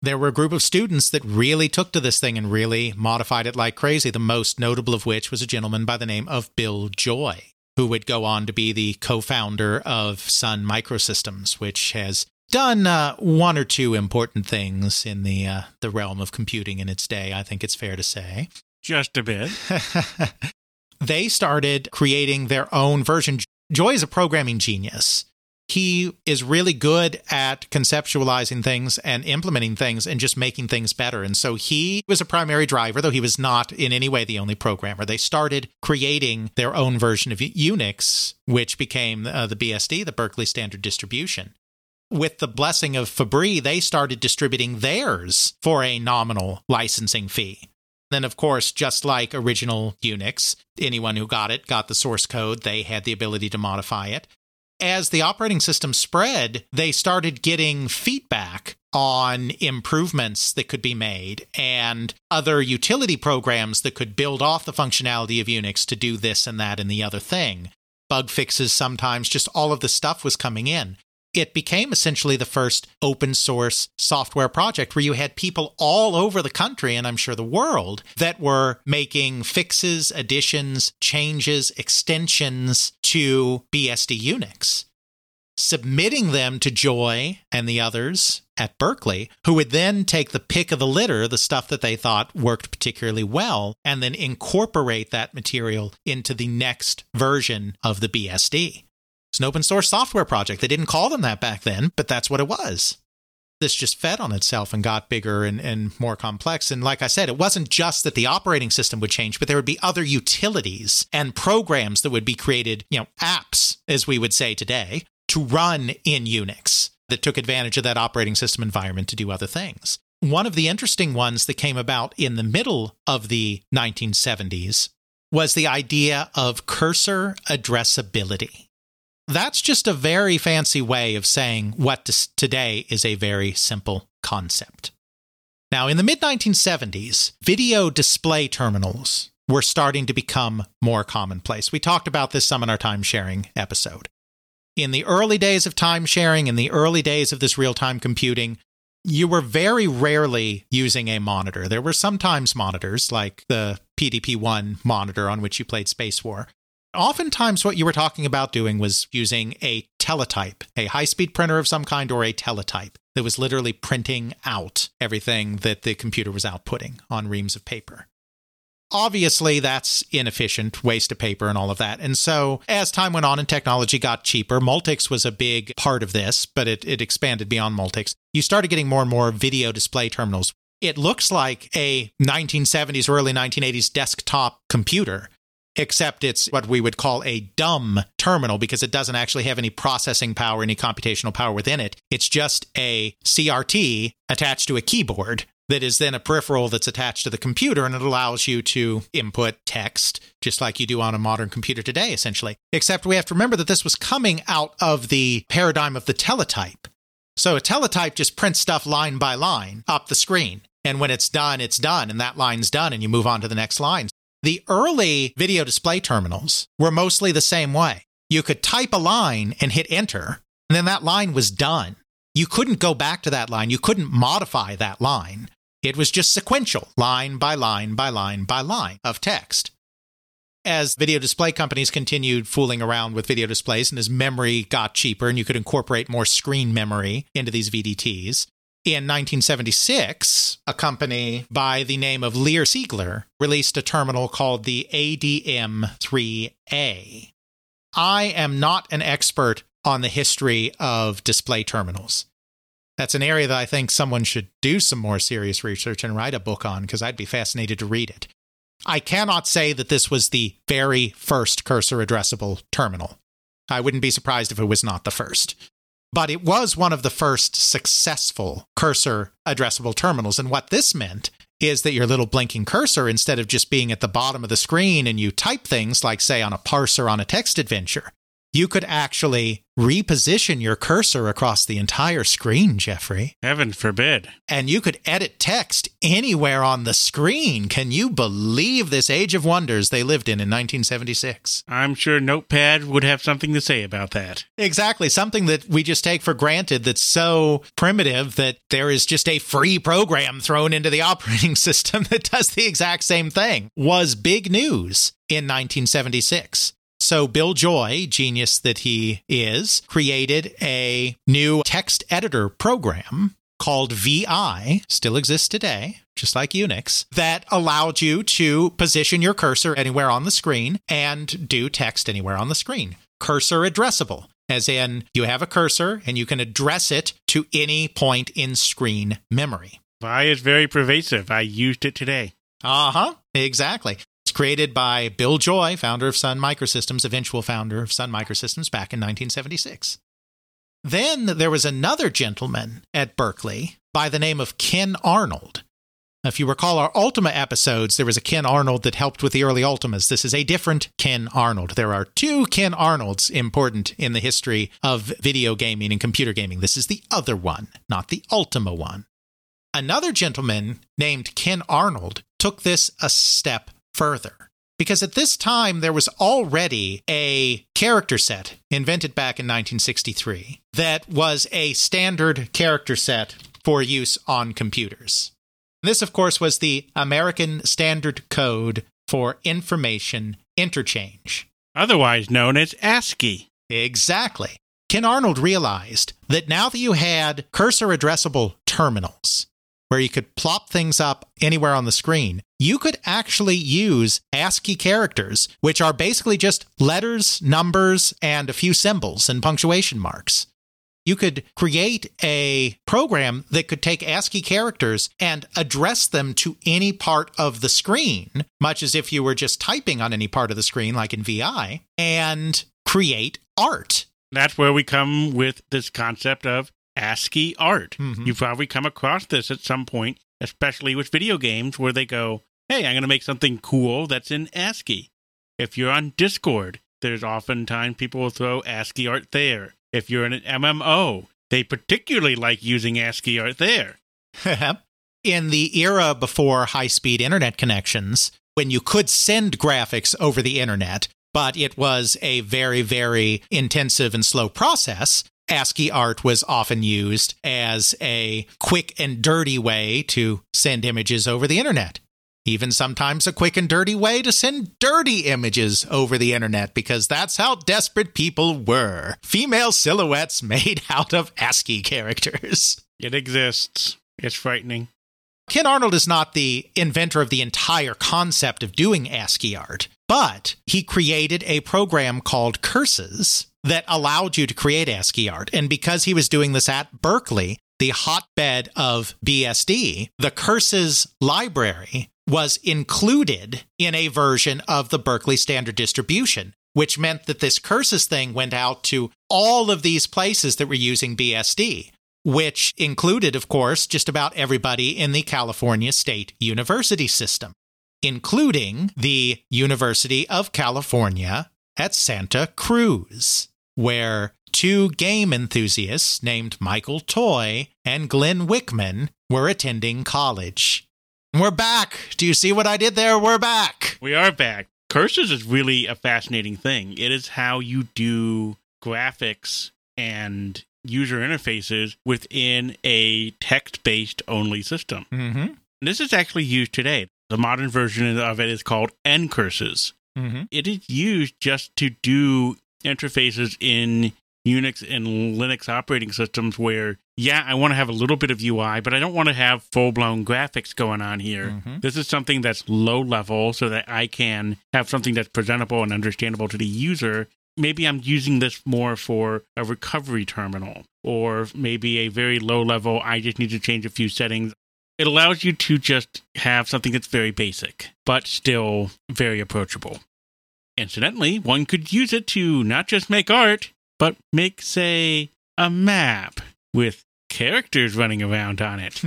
B: there were a group of students that really took to this thing and really modified it like crazy. The most notable of which was a gentleman by the name of Bill Joy, who would go on to be the co founder of Sun Microsystems, which has done uh, one or two important things in the, uh, the realm of computing in its day, I think it's fair to say.
A: Just a bit. (laughs)
B: they started creating their own version. Joy is a programming genius he is really good at conceptualizing things and implementing things and just making things better. And so he was a primary driver, though he was not in any way the only programmer. They started creating their own version of Unix, which became uh, the BSD, the Berkeley Standard Distribution. With the blessing of Fabry, they started distributing theirs for a nominal licensing fee. Then, of course, just like original Unix, anyone who got it got the source code. They had the ability to modify it. As the operating system spread, they started getting feedback on improvements that could be made and other utility programs that could build off the functionality of Unix to do this and that and the other thing. Bug fixes sometimes, just all of the stuff was coming in. It became essentially the first open source software project where you had people all over the country and I'm sure the world that were making fixes, additions, changes, extensions to BSD Unix submitting them to Joy and the others at Berkeley, who would then take the pick of the litter, the stuff that they thought worked particularly well, and then incorporate that material into the next version of the BSD. It's an open source software project. They didn't call them that back then, but that's what it was. This just fed on itself and got bigger and, and more complex. And like I said, it wasn't just that the operating system would change, but there would be other utilities and programs that would be created, you know, apps, as we would say today, to run in Unix that took advantage of that operating system environment to do other things. One of the interesting ones that came about in the middle of the 1970s was the idea of cursor addressability. That's just a very fancy way of saying what today is a very simple concept. Now, in the mid 1970s, video display terminals were starting to become more commonplace. We talked about this some in our time sharing episode in the early days of time sharing, in the early days of this real time computing, you were very rarely using a monitor. There were sometimes monitors, like the PDP 1 monitor on which you played Space War. Oftentimes, what you were talking about doing was using a teletype, a high speed printer of some kind, or a teletype that was literally printing out everything that the computer was outputting on reams of paper. Obviously, that's inefficient, waste of paper, and all of that. And so, as time went on and technology got cheaper, Multics was a big part of this, but it, it expanded beyond Multics. You started getting more and more video display terminals. It looks like a 1970s or early 1980s desktop computer, except it's what we would call a dumb terminal because it doesn't actually have any processing power, any computational power within it. It's just a CRT attached to a keyboard that is then a peripheral that's attached to the computer and it allows you to input text just like you do on a modern computer today, essentially. Except we have to remember that this was coming out of the paradigm of the teletype. So a teletype just prints stuff line by line up the screen. And when it's done, it's done, and that line's done, and you move on to the next line. The early video display terminals were mostly the same way. You could type a line and hit enter, and then that line was done. You couldn't go back to that line. You couldn't modify that line. It was just sequential, line by line by line by line of text. As video display companies continued fooling around with video displays and as memory got cheaper and you could incorporate more screen memory into these VDTs, in 1976, a company by the name of Lear Siegler released a terminal called the ADM 3A. I am not an expert on the history of display terminals that's an area that I think someone should do some more serious research and write a book on because I'd be fascinated to read it. I cannot say that this was the very first cursor addressable terminal. I wouldn't be surprised if it was not the first. But it was one of the first successful cursor addressable terminals. And what this meant is that your little blinking cursor, instead of just being at the bottom of the screen and you type things like, say, on a parser on a text adventure, you could actually reposition your cursor across the entire screen, Jeffrey.
A: Heaven forbid.
B: And you could edit text anywhere on the screen. Can you believe this age of wonders they lived in in 1976?
A: I'm sure Notepad would have something to say about that.
B: Exactly. Something that we just take for granted that's so primitive that there is just a free program thrown into the (laughs) operating system that does the exact same thing was big news in 1976. So Bill Joy, genius that he is, created a new text editor program called VI, still exists today, just like Unix, that allowed you to position your cursor anywhere on the screen and do text anywhere on the screen. Cursor addressable, as in you have a cursor and you can address it to any point in screen memory.
A: VI is very pervasive. I used it today.
B: Uh huh. Exactly. Created by Bill Joy, founder of Sun Microsystems, eventual founder of Sun Microsystems back in 1976. Then there was another gentleman at Berkeley by the name of Ken Arnold. If you recall our Ultima episodes, there was a Ken Arnold that helped with the early Ultimas. This is a different Ken Arnold. There are two Ken Arnolds important in the history of video gaming and computer gaming. This is the other one, not the Ultima one. Another gentleman named Ken Arnold took this a step further. Because at this time, there was already a character set invented back in 1963 that was a standard character set for use on computers. This, of course, was the American Standard Code for Information Interchange.
A: Otherwise known as ASCII.
B: Exactly. Ken Arnold realized that now that you had cursor addressable terminals, where you could plop things up anywhere on the screen, you could actually use ASCII characters, which are basically just letters, numbers, and a few symbols and punctuation marks. You could create a program that could take ASCII characters and address them to any part of the screen, much as if you were just typing on any part of the screen, like in VI, and create art.
A: That's where we come with this concept of ASCII art.
B: Mhm.
A: You've probably come across this at some point, especially with video games where they go, hey, I'm going to make something cool that's in ASCII. If you're on Discord, there's oftentimes people will throw ASCII art there. If you're in an MMO, they particularly like using ASCII art there. (laughs)
B: in the era before high speed internet connections, when you could send graphics over the internet, but it was a very, very intensive and slow process, ASCII art was often used as a quick and dirty way to send images over the internet. Even sometimes a quick and dirty way to send dirty images over the internet because that's how desperate people were. Female silhouettes made (laughs) out of ASCII characters.
A: It exists. It's frightening.
B: Ken Arnold is not the inventor of the entire concept of doing ASCII art, but he created a program called Curses that allowed you to create ASCII art. And because he was doing this at Berkeley, the hotbed of BSD, the Curses library was included in a version of the Berkeley standard distribution, which meant that this Curses thing went out to all of these places that were using BSD which included, of course, just about everybody in the California State University system, including the University of California at Santa Cruz, where two game enthusiasts named Michael Toy and Glenn Wichman were attending college. We're back. Do you see what I did there? We're back.
A: We are back. Curses is really a fascinating thing. It is how you do graphics and user interfaces within a text based only system.
B: Mm-hmm.
A: This is actually used today. The modern version of it is called Ncurses.
B: Mm-hmm.
A: It is used just to do interfaces in Unix and Linux operating systems where, yeah, I want to have a little bit of UI, but I don't want to have full blown graphics going on here.
B: Mhm.
A: This is something that's low level so that I can have something that's presentable and understandable to the user. Maybe I'm using this more for a recovery terminal, or maybe a very low level, I just need to change a few settings. It allows you to just have something that's very basic, but still very approachable. Incidentally, one could use it to not just make art, but make, say, a map with characters running around on it,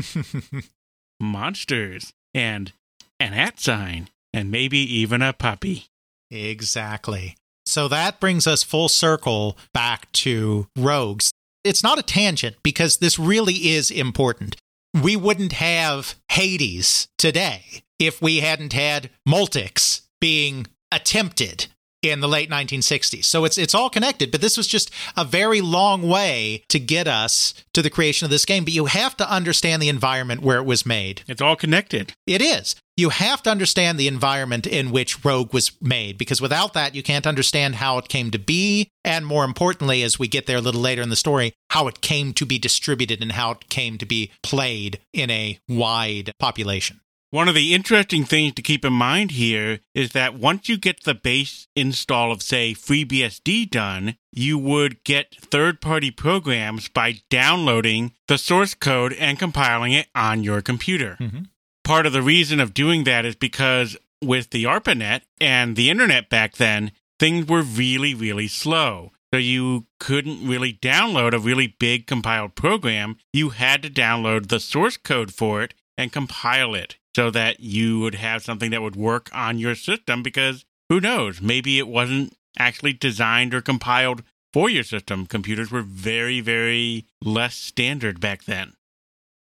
A: (laughs) monsters, and an at sign, and maybe even a puppy.
B: Exactly. So that brings us full circle back to rogues. It's not a tangent because this really is important. We wouldn't have Hades today if we hadn't had Multics being attempted in the late 1960s. So it's it's all connected, but this was just a very long way to get us to the creation of this game, but you have to understand the environment where it was made.
A: It's all connected.
B: It is. You have to understand the environment in which Rogue was made because without that, you can't understand how it came to be. And more importantly, as we get there a little later in the story, how it came to be distributed and how it came to be played in a wide population.
A: One of the interesting things to keep in mind here is that once you get the base install of, say, FreeBSD done, you would get third party programs by downloading the source code and compiling it on your computer.
B: Mhm.
A: Part of the reason of doing that is because with the ARPANET and the internet back then, things were really, really slow. So you couldn't really download a really big compiled program. You had to download the source code for it and compile it so that you would have something that would work on your system because who knows? Maybe it wasn't actually designed or compiled for your system. Computers were very, very less standard back then.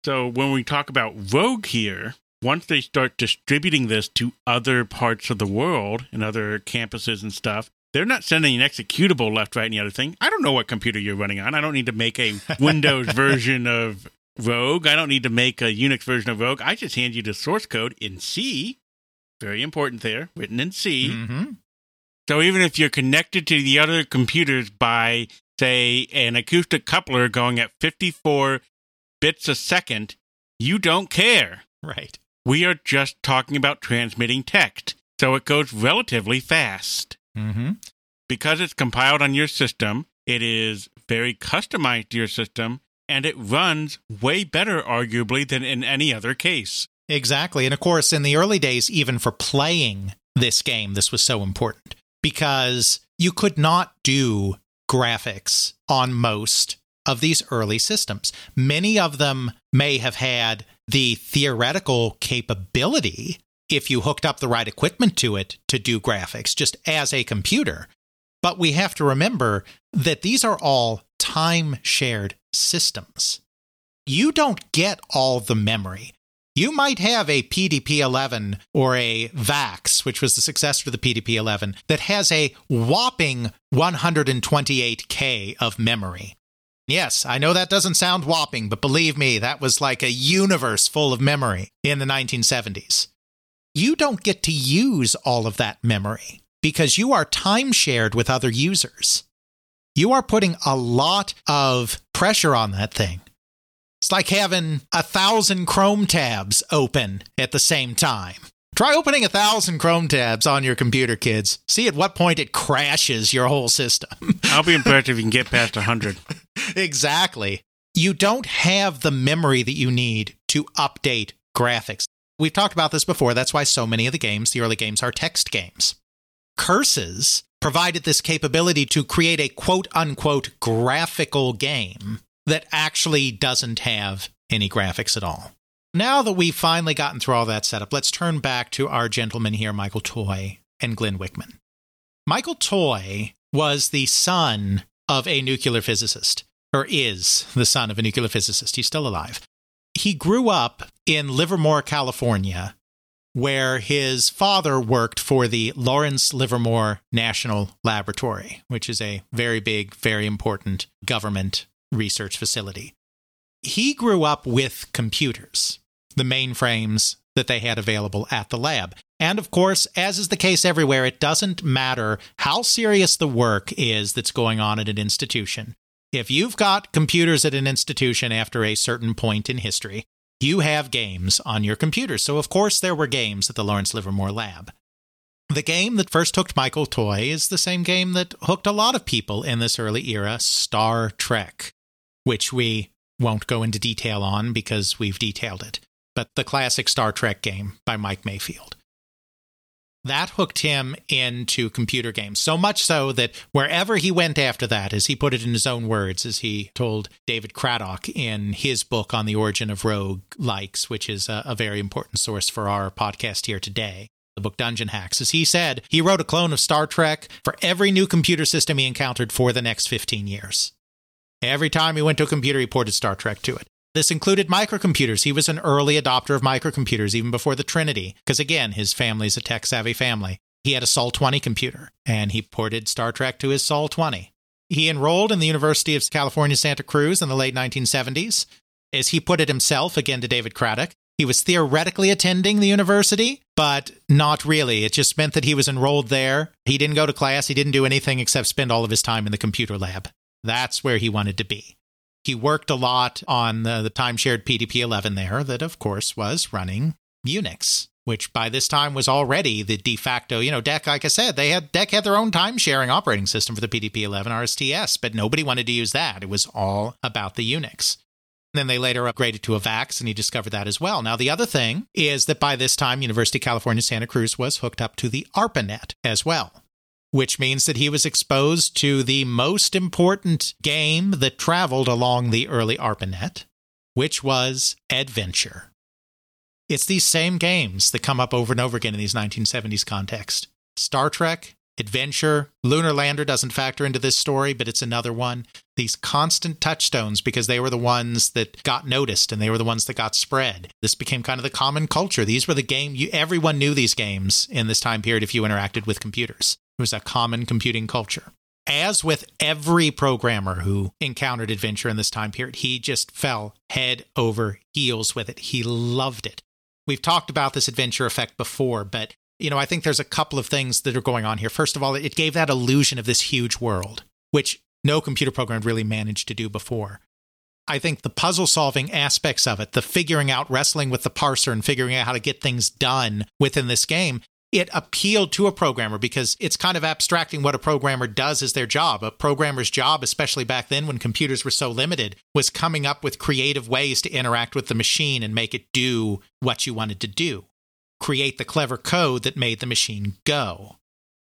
A: So when we talk about Rogue here, once they start distributing this to other parts of the world and other campuses and stuff, they're not sending an executable left, right, and the other thing. I don't know what computer you're running on. I don't need to make a (laughs) Windows version of Rogue. I don't need to make a Unix version of Rogue. I just hand you the source code in C. Very important there, written in C.
B: hmm
A: So even if you're connected to the other computers by, say, an acoustic coupler going at 54 bits a second, you don't care.
B: Right.
A: We are just talking about transmitting text. So it goes relatively fast.
B: hmm
A: Because it's compiled on your system, it is very customized to your system, and it runs way better, arguably, than in any other case.
B: Exactly. And of course, in the early days, even for playing this game, this was so important because you could not do graphics on most of these early systems. Many of them may have had the theoretical capability, if you hooked up the right equipment to it, to do graphics just as a computer. But we have to remember that these are all time shared systems. You don't get all the memory. You might have a PDP 11 or a VAX, which was the successor to the PDP 11, that has a whopping 128K of memory. Yes, I know that doesn't sound whopping, but believe me, that was like a universe full of memory in the 1970s. You don't get to use all of that memory because you are time shared with other users. You are putting a lot of pressure on that thing. It's like having a thousand Chrome tabs open at the same time. Try opening a thousand Chrome tabs on your computer, kids. See at what point it crashes your whole system. (laughs)
A: I'll be impressed if you can get past 100. (laughs)
B: exactly. You don't have the memory that you need to update graphics. We've talked about this before. That's why so many of the games, the early games, are text games. Curses provided this capability to create a quote unquote graphical game that actually doesn't have any graphics at all. Now that we've finally gotten through all that setup, let's turn back to our gentlemen here, Michael Toy and Glenn Wichman. Michael Toy was the son of a nuclear physicist, or is the son of a nuclear physicist. He's still alive. He grew up in Livermore, California, where his father worked for the Lawrence Livermore National Laboratory, which is a very big, very important government research facility. He grew up with computers, the mainframes that they had available at the lab. And of course, as is the case everywhere, it doesn't matter how serious the work is that's going on at an institution. If you've got computers at an institution after a certain point in history, you have games on your computer. So, of course, there were games at the Lawrence Livermore lab. The game that first hooked Michael Toy is the same game that hooked a lot of people in this early era Star Trek, which we won't go into detail on because we've detailed it. But the classic Star Trek game by Mike Mayfield. That hooked him into computer games, so much so that wherever he went after that, as he put it in his own words, as he told David Craddock in his book on the origin of rogue likes, which is a, a very important source for our podcast here today, the book Dungeon Hacks, as he said, he wrote a clone of Star Trek for every new computer system he encountered for the next 15 years. Every time he went to a computer, he ported Star Trek to it. This included microcomputers. He was an early adopter of microcomputers even before the Trinity, because again, his family's a tech savvy family. He had a Sol 20 computer, and he ported Star Trek to his Sol 20. He enrolled in the University of California, Santa Cruz in the late 1970s. As he put it himself, again to David Craddock, he was theoretically attending the university, but not really. It just meant that he was enrolled there. He didn't go to class, he didn't do anything except spend all of his time in the computer lab. That's where he wanted to be. He worked a lot on the, the time shared PDP 11 there, that of course was running Unix, which by this time was already the de facto, you know, DEC, like I said, they had DEC had their own time sharing operating system for the PDP 11 RSTS, but nobody wanted to use that. It was all about the Unix. Then they later upgraded to a VAX, and he discovered that as well. Now, the other thing is that by this time, University of California, Santa Cruz was hooked up to the ARPANET as well which means that he was exposed to the most important game that traveled along the early ARPANET, which was Adventure. It's these same games that come up over and over again in these 1970s context. Star Trek, Adventure, Lunar Lander doesn't factor into this story, but it's another one. These constant touchstones because they were the ones that got noticed and they were the ones that got spread. This became kind of the common culture. These were the game you everyone knew these games in this time period if you interacted with computers. It was a common computing culture. As with every programmer who encountered adventure in this time period, he just fell head over heels with it. He loved it. We've talked about this adventure effect before, but you know, I think there's a couple of things that are going on here. First of all, it gave that illusion of this huge world, which no computer program really managed to do before. I think the puzzle solving aspects of it, the figuring out, wrestling with the parser and figuring out how to get things done within this game, it appealed to a programmer because it's kind of abstracting what a programmer does as their job. A programmer's job, especially back then when computers were so limited, was coming up with creative ways to interact with the machine and make it do what you wanted to do. Create the clever code that made the machine go.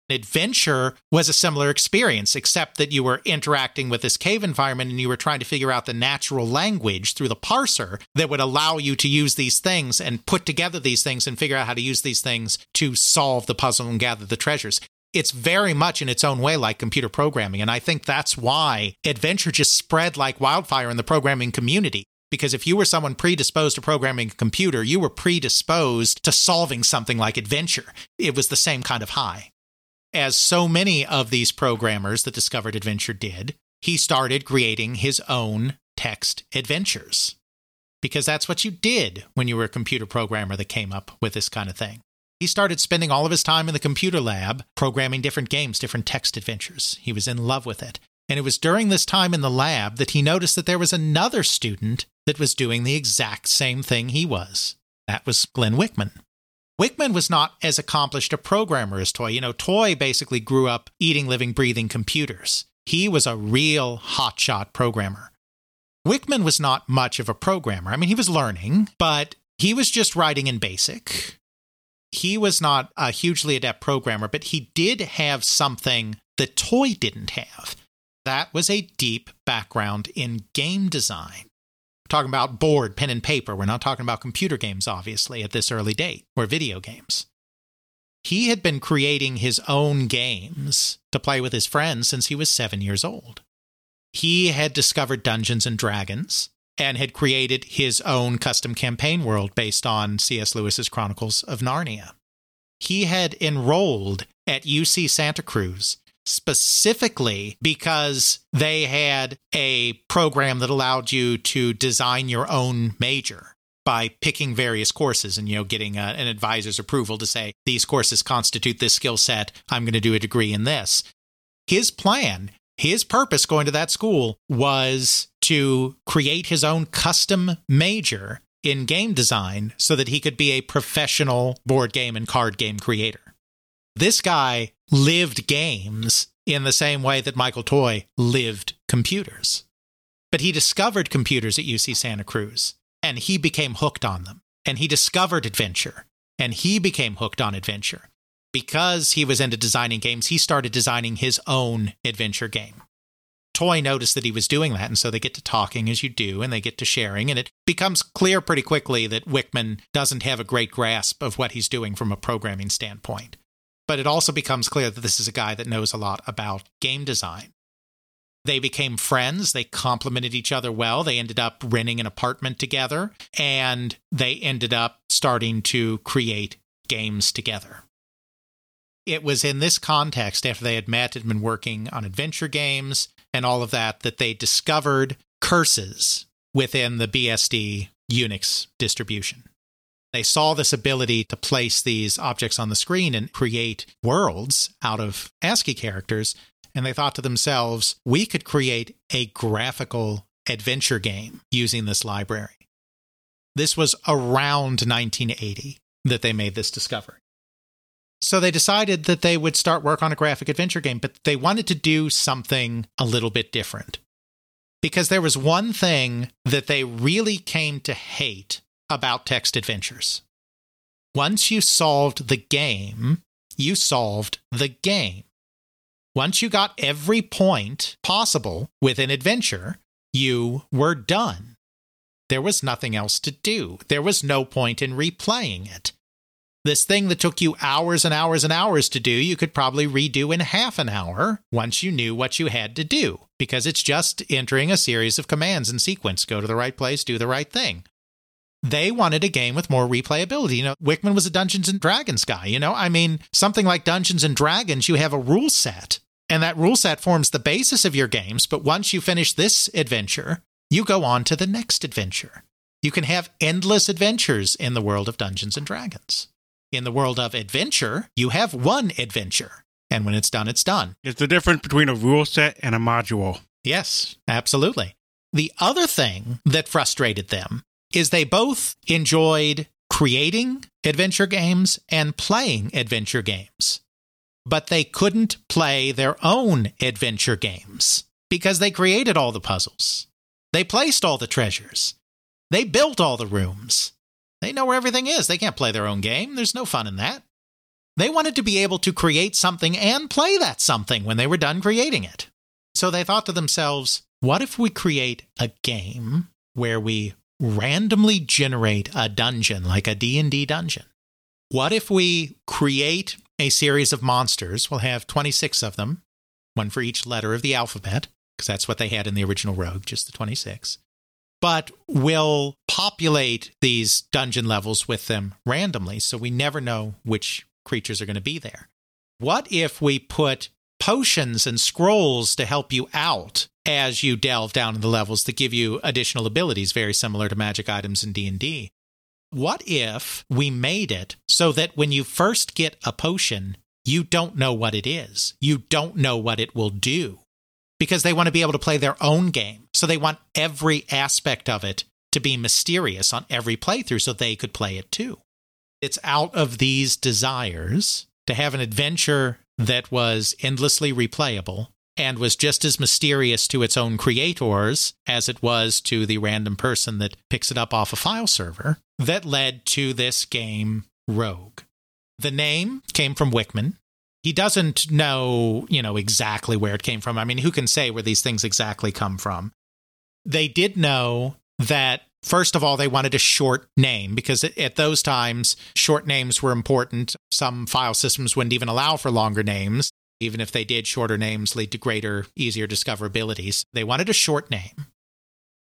B: Adventure was a similar experience, except that you were interacting with this cave environment and you were trying to figure out the natural language through the parser that would allow you to use these things and put together these things and figure out how to use these things to solve the puzzle and gather the treasures. It's very much in its own way like computer programming. And I think that's why adventure just spread like wildfire in the programming community because if you were someone predisposed to programming a computer, you were predisposed to solving something like adventure. It was the same kind of high as so many of these programmers that discovered adventure did, he started creating his own text adventures. Because that's what you did when you were a computer programmer that came up with this kind of thing. He started spending all of his time in the computer lab programming different games, different text adventures. He was in love with it. And it was during this time in the lab that he noticed that there was another student that was doing the exact same thing he was. That was Glenn Wichman. Wichman was not as accomplished a programmer as Toy. You know, Toy basically grew up eating, living, breathing computers. He was a real hotshot programmer. Wichman was not much of a programmer. I mean, he was learning, but he was just writing in BASIC. He was not a hugely adept programmer, but he did have something that Toy didn't have. That was a deep background in game design talking about board, pen, and paper. We're not talking about computer games, obviously, at this early date, or video games. He had been creating his own games to play with his friends since he was seven years old. He had discovered Dungeons and Dragons and had created his own custom campaign world based on C.S. Lewis's Chronicles of Narnia. He had enrolled at UC Santa Cruz specifically because they had a program that allowed you to design your own major by picking various courses and you know getting a, an advisor's approval to say these courses constitute this skill set. I'm going to do a degree in this. His plan his purpose going to that school was to create his own custom major in game design so that he could be a professional board game and card game creator this guy lived games in the same way that Michael Toy lived computers. But he discovered computers at UC Santa Cruz and he became hooked on them. And he discovered adventure and he became hooked on adventure. Because he was into designing games, he started designing his own adventure game. Toy noticed that he was doing that, and so they get to talking as you do, and they get to sharing, and it becomes clear pretty quickly that Wichman doesn't have a great grasp of what he's doing from a programming standpoint. But it also becomes clear that this is a guy that knows a lot about game design. They became friends. They complemented each other well. They ended up renting an apartment together and they ended up starting to create games together. It was in this context, after they had met and been working on adventure games and all of that, that they discovered curses within the BSD Unix distribution. They saw this ability to place these objects on the screen and create worlds out of ASCII characters. And they thought to themselves, we could create a graphical adventure game using this library. This was around 1980 that they made this discovery. So they decided that they would start work on a graphic adventure game, but they wanted to do something a little bit different. Because there was one thing that they really came to hate about text adventures. Once you solved the game, you solved the game. Once you got every point possible with an adventure, you were done. There was nothing else to do. There was no point in replaying it. This thing that took you hours and hours and hours to do, you could probably redo in half an hour once you knew what you had to do, because it's just entering a series of commands in sequence go to the right place, do the right thing. They wanted a game with more replayability. You know, Wichman was a Dungeons and Dragons guy. You know, I mean, something like Dungeons and Dragons, you have a rule set, and that rule set forms the basis of your games. But once you finish this adventure, you go on to the next adventure. You can have endless adventures in the world of Dungeons and Dragons. In the world of adventure, you have one adventure, and when it's done, it's done.
A: It's the difference between a rule set and a module.
B: Yes, absolutely. The other thing that frustrated them is they both enjoyed creating adventure games and playing adventure games, but they couldn't play their own adventure games because they created all the puzzles. They placed all the treasures. They built all the rooms. They know where everything is. They can't play their own game. There's no fun in that. They wanted to be able to create something and play that something when they were done creating it. So they thought to themselves, what if we create a game where we randomly generate a dungeon like a D&D dungeon? What if we create a series of monsters? We'll have 26 of them, one for each letter of the alphabet, because that's what they had in the original Rogue, just the 26 but we'll populate these dungeon levels with them randomly, so we never know which creatures are going to be there. What if we put potions and scrolls to help you out as you delve down in the levels that give you additional abilities very similar to magic items in D&D? What if we made it so that when you first get a potion, you don't know what it is. You don't know what it will do because they want to be able to play their own game. So they want every aspect of it to be mysterious on every playthrough so they could play it too. It's out of these desires to have an adventure that was endlessly replayable and was just as mysterious to its own creators as it was to the random person that picks it up off a file server that led to this game Rogue. The name came from Wichman, he doesn't know, you know, exactly where it came from. I mean, who can say where these things exactly come from? They did know that First of all, they wanted a short name because at those times, short names were important. Some file systems wouldn't even allow for longer names. Even if they did, shorter names lead to greater, easier discoverabilities. They wanted a short name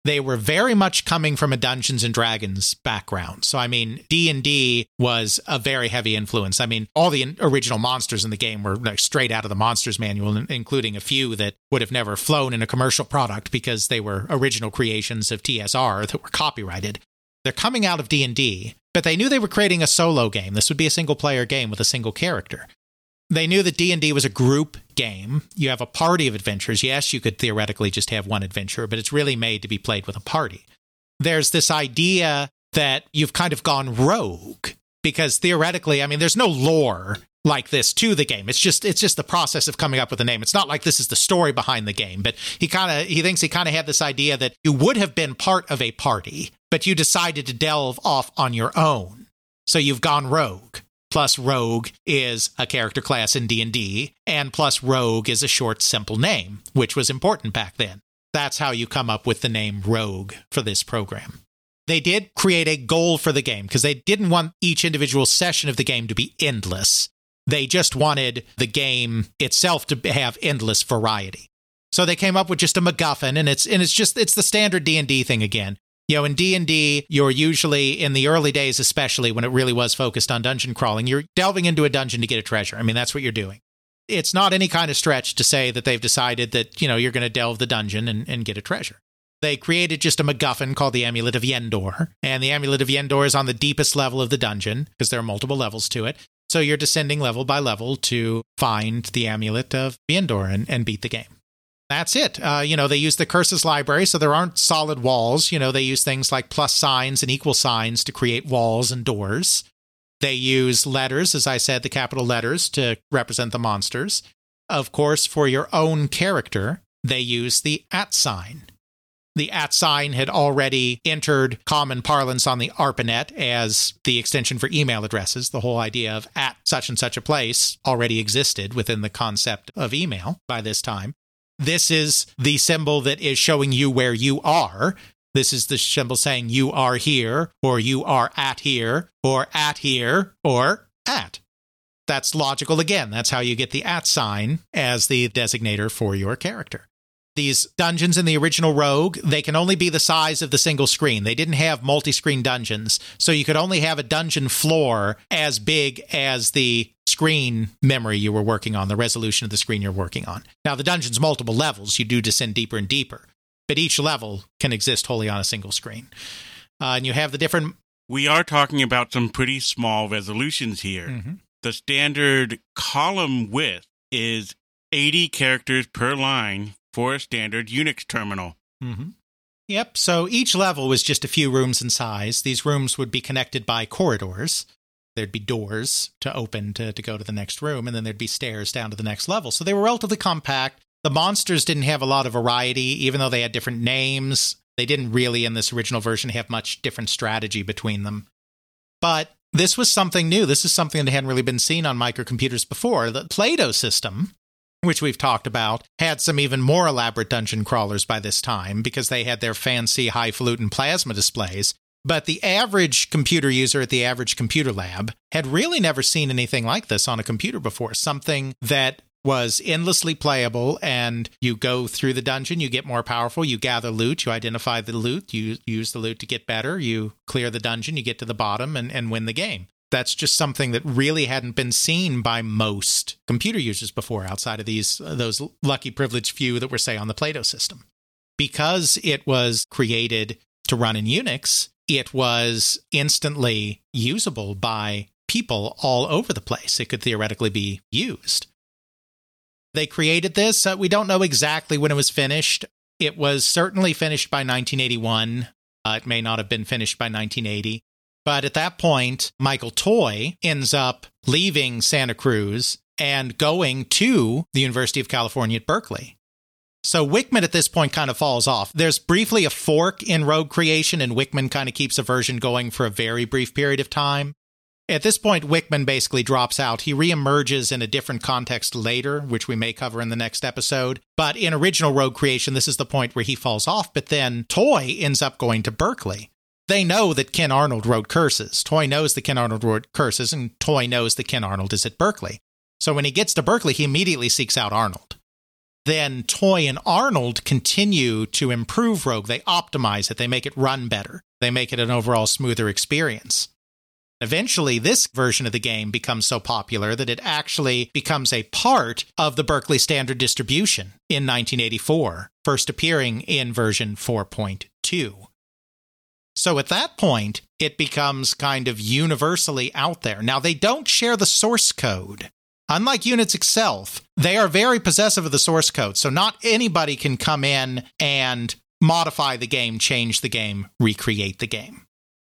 B: they were very much coming from a Dungeons and Dragons background. So I mean, D&D was a very heavy influence. I mean, all the original monsters in the game were like straight out of the monsters manual including a few that would have never flown in a commercial product because they were original creations of TSR that were copyrighted. They're coming out of D&D, but they knew they were creating a solo game. This would be a single player game with a single character they knew that D&D was a group game. You have a party of adventures. Yes, you could theoretically just have one adventure, but it's really made to be played with a party. There's this idea that you've kind of gone rogue because theoretically, I mean, there's no lore like this to the game. It's just it's just the process of coming up with a name. It's not like this is the story behind the game, but he kind of he thinks he kind of had this idea that you would have been part of a party, but you decided to delve off on your own. So you've gone rogue plus rogue is a character class in D&D and plus rogue is a short simple name which was important back then. That's how you come up with the name rogue for this program. They did create a goal for the game because they didn't want each individual session of the game to be endless. They just wanted the game itself to have endless variety. So they came up with just a MacGuffin, and it's and it's just it's the standard D and D thing again you know in d&d you're usually in the early days especially when it really was focused on dungeon crawling you're delving into a dungeon to get a treasure i mean that's what you're doing it's not any kind of stretch to say that they've decided that you know you're going to delve the dungeon and, and get a treasure they created just a MacGuffin called the Amulet of Yendor. And the Amulet of Yendor is on the deepest level of the dungeon because there are multiple levels to it. So you're descending level by level to find the Amulet of Yendor and, and beat the game that's it. Uh, you know, they use the curses library, so there aren't solid walls. You know, they use things like plus signs and equal signs to create walls and doors. They use letters, as I said, the capital letters to represent the monsters. Of course, for your own character, they use the at sign. The at sign had already entered common parlance on the ARPANET as the extension for email addresses. The whole idea of at such and such a place already existed within the concept of email by this time. This is the symbol that is showing you where you are. This is the symbol saying you are here, or you are at here, or at here, or at. That's logical again. That's how you get the at sign as the designator for your character. These dungeons in the original Rogue, they can only be the size of the single screen. They didn't have multi screen dungeons. So you could only have a dungeon floor as big as the screen memory you were working on, the resolution of the screen you're working on. Now, the dungeon's multiple levels. You do descend deeper and deeper, but each level can exist wholly on a single screen. Uh, and you have the different.
A: We are talking about some pretty small resolutions here. The standard column width is 80 characters per line for a standard Unix terminal.
B: Mm-hmm. Yep. So each level was just a few rooms in size. These rooms would be connected by corridors. There'd be doors to open to, to go to the next room, and then there'd be stairs down to the next level. So they were relatively compact. The monsters didn't have a lot of variety, even though they had different names. They didn't really, in this original version, have much different strategy between them. But this was something new. This is something that hadn't really been seen on microcomputers before. The Plato system, which we've talked about, had some even more elaborate dungeon crawlers by this time because they had their fancy highfalutin plasma displays. But the average computer user at the average computer lab had really never seen anything like this on a computer before. Something that was endlessly playable, and you go through the dungeon, you get more powerful, you gather loot, you identify the loot, you use the loot to get better, you clear the dungeon, you get to the bottom, and, and win the game that's just something that really hadn't been seen by most computer users before outside of these uh, those lucky privileged few that were say on the Plato system because it was created to run in Unix it was instantly usable by people all over the place. It could theoretically be used. They created this uh, we don't know exactly when it was finished. It was certainly finished by 1981 uh, it may not have been finished by 1980 but at that point, Michael Toy ends up leaving Santa Cruz and going to the University of California at Berkeley. So Wichman at this point kind of falls off. There's briefly a fork in Rogue creation, and Wichman kind of keeps a version going for a very brief period of time. At this point, Wichman basically drops out. He reemerges in a different context later, which we may cover in the next episode. But in original Rogue creation, this is the point where he falls off. But then Toy ends up going to Berkeley they know that Ken Arnold wrote Curses. Toy knows that Ken Arnold wrote Curses, and Toy knows that Ken Arnold is at Berkeley. So when he gets to Berkeley, he immediately seeks out Arnold. Then Toy and Arnold continue to improve Rogue. They optimize it, they make it run better, they make it an overall smoother experience. Eventually, this version of the game becomes so popular that it actually becomes a part of the Berkeley Standard Distribution in 1984, first appearing in version 4.2. So at that point, it becomes kind of universally out there. Now, they don't share the source code. Unlike Unix itself, they are very possessive of the source code. So not anybody can come in and modify the game, change the game, recreate the game.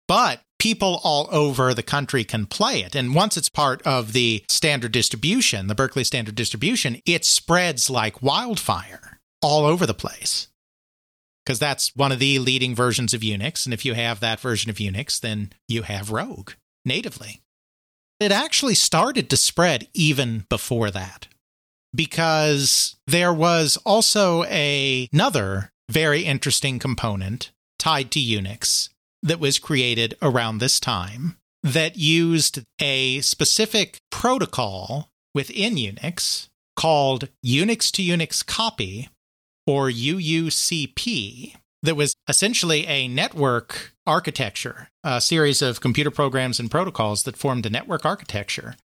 B: But people all over the country can play it. And once it's part of the standard distribution, the Berkeley standard distribution, it spreads like wildfire all over the place because that's one of the leading versions of Unix. And if you have that version of Unix, then you have Rogue natively. It actually started to spread even before that because there was also a, another very interesting component tied to Unix that was created around this time that used a specific protocol within Unix called Unix to Unix copy or UUCP, that was essentially a network architecture, a series of computer programs and protocols that formed a network architecture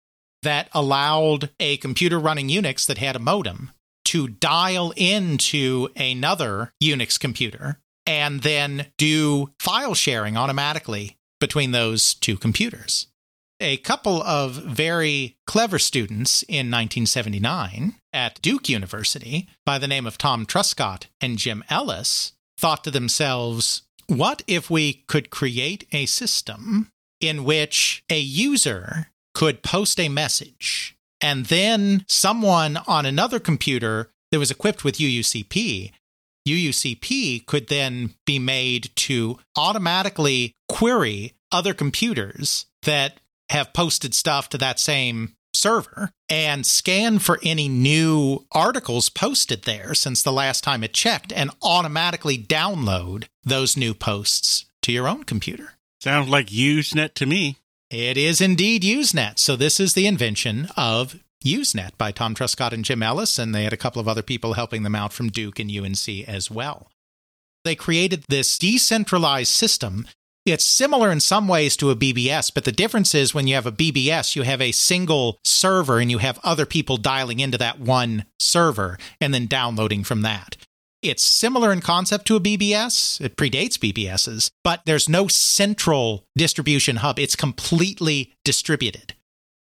B: that allowed a computer running Unix that had a modem to dial into another Unix computer and then do file sharing automatically between those two computers. A couple of very clever students in 1979 at Duke University by the name of Tom Truscott and Jim Ellis thought to themselves, what if we could create a system in which a user could post a message and then someone on another computer that was equipped with UUCP UUCP could then be made to automatically query other computers that have posted stuff to that same server and scan for any new articles posted there since the last time it checked and automatically download those new posts to your own computer.
A: Sounds like Usenet to me.
B: It is indeed Usenet. So this is the invention of Usenet by Tom Truscott and Jim Ellis, and they had a couple of other people helping them out from Duke and UNC as well. They created this decentralized system. It's similar in some ways to a BBS, but the difference is when you have a BBS, you have a single server and you have other people dialing into that one server and then downloading from that. It's similar in concept to a BBS. It predates BBSs, but there's no central distribution hub. It's completely distributed.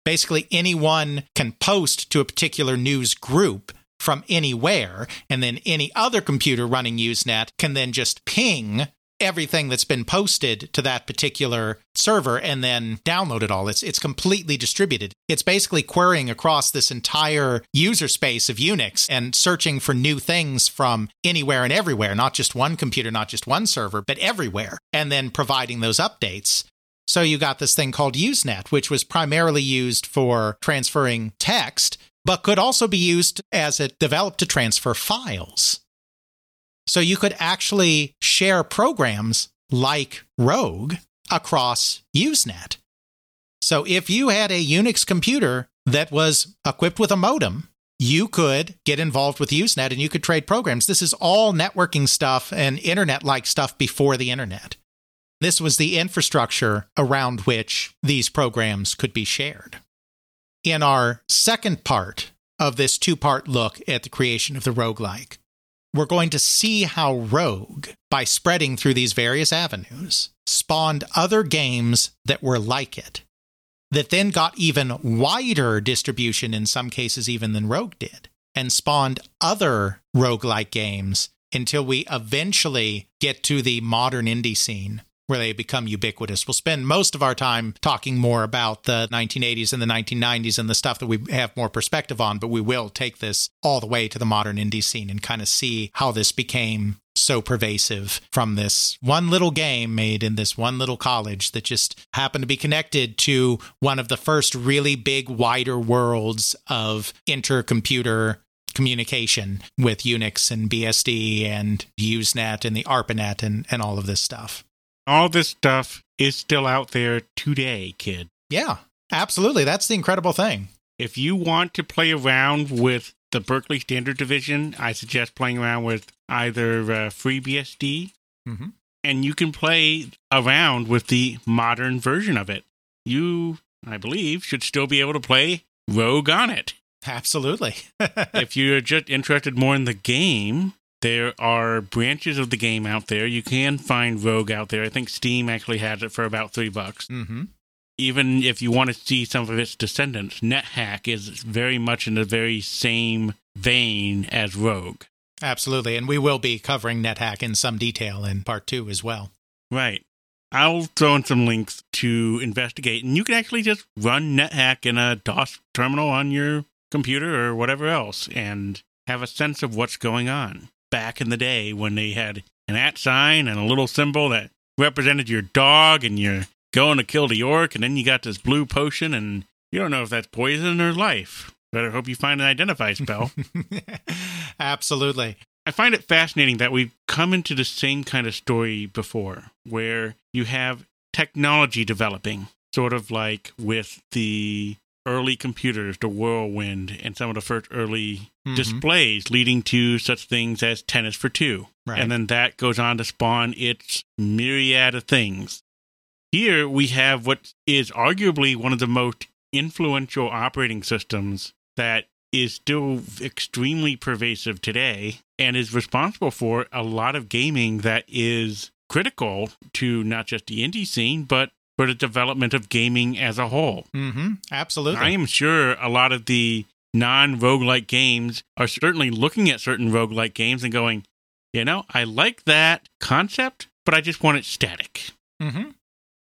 B: Basically, anyone can post to a particular news group from anywhere, and then any other computer running Usenet can then just ping everything that's been posted to that particular server and then download it all. It's it's completely distributed. It's basically querying across this entire user space of Unix and searching for new things from anywhere and everywhere, not just one computer, not just one server, but everywhere, and then providing those updates. So you got this thing called Usenet, which was primarily used for transferring text, but could also be used as it developed to transfer files. So you could actually share programs like Rogue across Usenet. So if you had a Unix computer that was equipped with a modem, you could get involved with Usenet and you could trade programs. This is all networking stuff and internet like stuff before the internet. This was the infrastructure around which these programs could be shared. In our second part of this two part look at the creation of the roguelike, we're going to see how Rogue, by spreading through these various avenues, spawned other games that were like it, that then got even wider distribution in some cases, even than Rogue did, and spawned other roguelike games until we eventually get to the modern indie scene where they become ubiquitous. We'll spend most of our time talking more about the 1980s and the 1990s and the stuff that we have more perspective on, but we will take this all the way to the modern indie scene and kind of see how this became so pervasive from this one little game made in this one little college that just happened to be connected to one of the first really big, wider worlds of intercomputer communication with Unix and BSD and Usenet and the ARPANET and, and all of this stuff
A: all this stuff is still out there today, kid.
B: Yeah, absolutely. That's the incredible thing.
A: If you want to play around with the Berkeley Standard Division, I suggest playing around with either uh, FreeBSD,
B: mm-hmm.
A: and you can play around with the modern version of it. You, I believe, should still be able to play Rogue on it.
B: Absolutely. (laughs)
A: if you're just interested more in the game, there are branches of the game out there. You can find Rogue out there. I think Steam actually has it for about three bucks.
B: Mm-hmm.
A: Even if you want to see some of its descendants, NetHack is very much in the very same vein as Rogue.
B: Absolutely. And we will be covering NetHack in some detail in part two as well.
A: Right. I'll throw in some links to investigate, and you can actually just run NetHack in a DOS terminal on your computer or whatever else and have a sense of what's going on back in the day when they had an at sign and a little symbol that represented your dog and you're going to kill the orc and then you got this blue potion and you don't know if that's poison or life. Better hope you find an identify spell. (laughs)
B: Absolutely.
A: I find it fascinating that we've come into the same kind of story before where you have technology developing, sort of like with the early computers, the Whirlwind, and some of the first early mm-hmm. displays, leading to such things as Tennis for Two.
B: Right.
A: And then that goes on to spawn its myriad of things. Here we have what is arguably one of the most influential operating systems that is still extremely pervasive today and is responsible for a lot of gaming that is critical to not just the indie scene, but for the development of gaming as a whole.
B: Mm-hmm. Absolutely.
A: I am sure a lot of the non roguelike games are certainly looking at certain roguelike games and going, you know, I like that concept, but I just want it static.
B: Mm-hmm.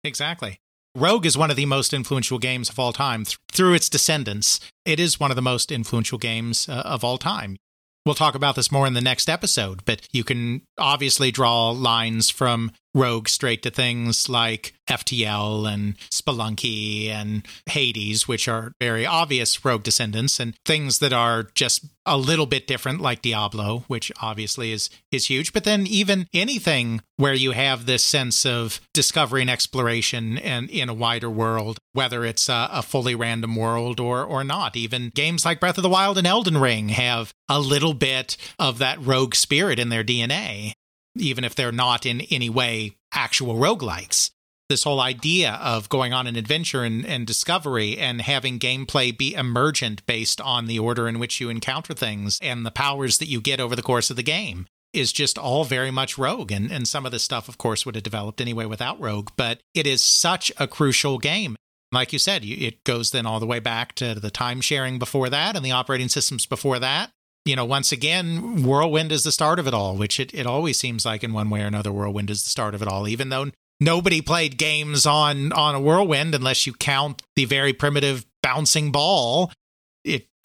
B: Exactly. Rogue is one of the most influential games of all time. Th- through its descendants, it is one of the most influential games uh, of all time. We'll talk about this more in the next episode, but you can obviously draw lines from rogue straight to things like FTL and Spelunky and Hades, which are very obvious rogue descendants, and things that are just a little bit different, like Diablo, which obviously is is huge. But then even anything where you have this sense of discovery and exploration and in a wider world, whether it's a, a fully random world or or not. Even games like Breath of the Wild and Elden Ring have a little bit of that rogue spirit in their DNA, even if they're not in any way actual roguelikes. This whole idea of going on an adventure and, and, discovery and having gameplay be emergent based on the order in which you encounter things and the powers that you get over the course of the game is just all very much rogue. And, and some of this stuff of course would have developed anyway without rogue but it is such a crucial game. Like you said you, it goes then all the way back to the time sharing before that and the operating systems before that you know, once again, Whirlwind is the start of it all, which it, it always seems like in one way or another, Whirlwind is the start of it all, even though nobody played games on on a whirlwind unless you count the very primitive bouncing ball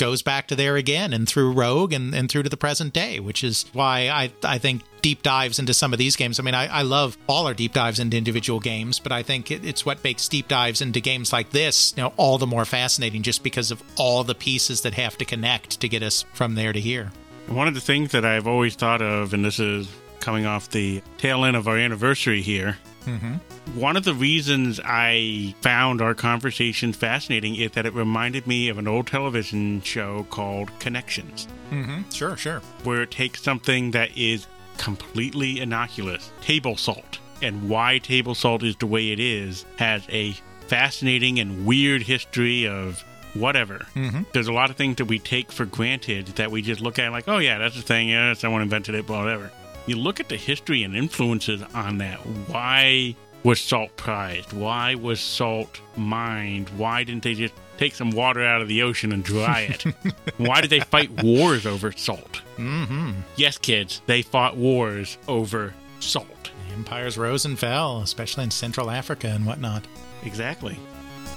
B: goes back to there again and through rogue and, and through to the present day which is why i i think deep dives into some of these games. I mean i, I love all our deep dives into individual games but i think it, it's what makes deep dives into games like this you know all the more fascinating just because of all the pieces that have to connect to get us from there to here.
A: One of the things that i've always thought of and this is coming off the tail end of our anniversary here Mm-hmm. One of the reasons I found our conversation fascinating is that it reminded me of an old television show called Connections.
B: Mm-hmm. Sure, sure.
A: Where it takes something that is completely innocuous, table salt, and why table salt is the way it is, has a fascinating and weird history of whatever. Mm-hmm. There's a lot of things that we take for granted that we just look at like, oh yeah, that's a thing. Yeah, someone invented it, whatever you look at the history and influences on that. Why was salt prized? Why was salt mined? Why didn't they just take some water out of the ocean and dry it? (laughs) Why did they fight wars over salt?
B: Mm-hmm.
A: Yes, kids, they fought wars over salt.
B: Empires rose and fell, especially in Central Africa and whatnot.
A: Exactly.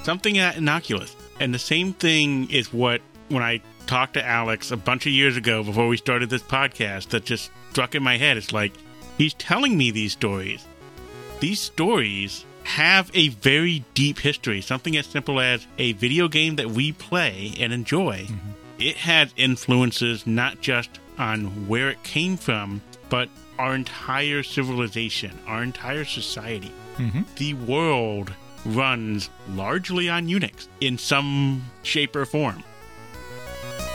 A: Something that innocuous. And the same thing is what, when I talked to Alex a bunch of years ago before we started this podcast, that just struck in my head. It's like he's telling me these stories. These stories have a very deep history, something as simple as a video game that we play and enjoy. Mm-hmm. It has influences not just on where it came from, but our entire civilization, our entire society. Mm-hmm. The world runs largely on Unix in some shape or form.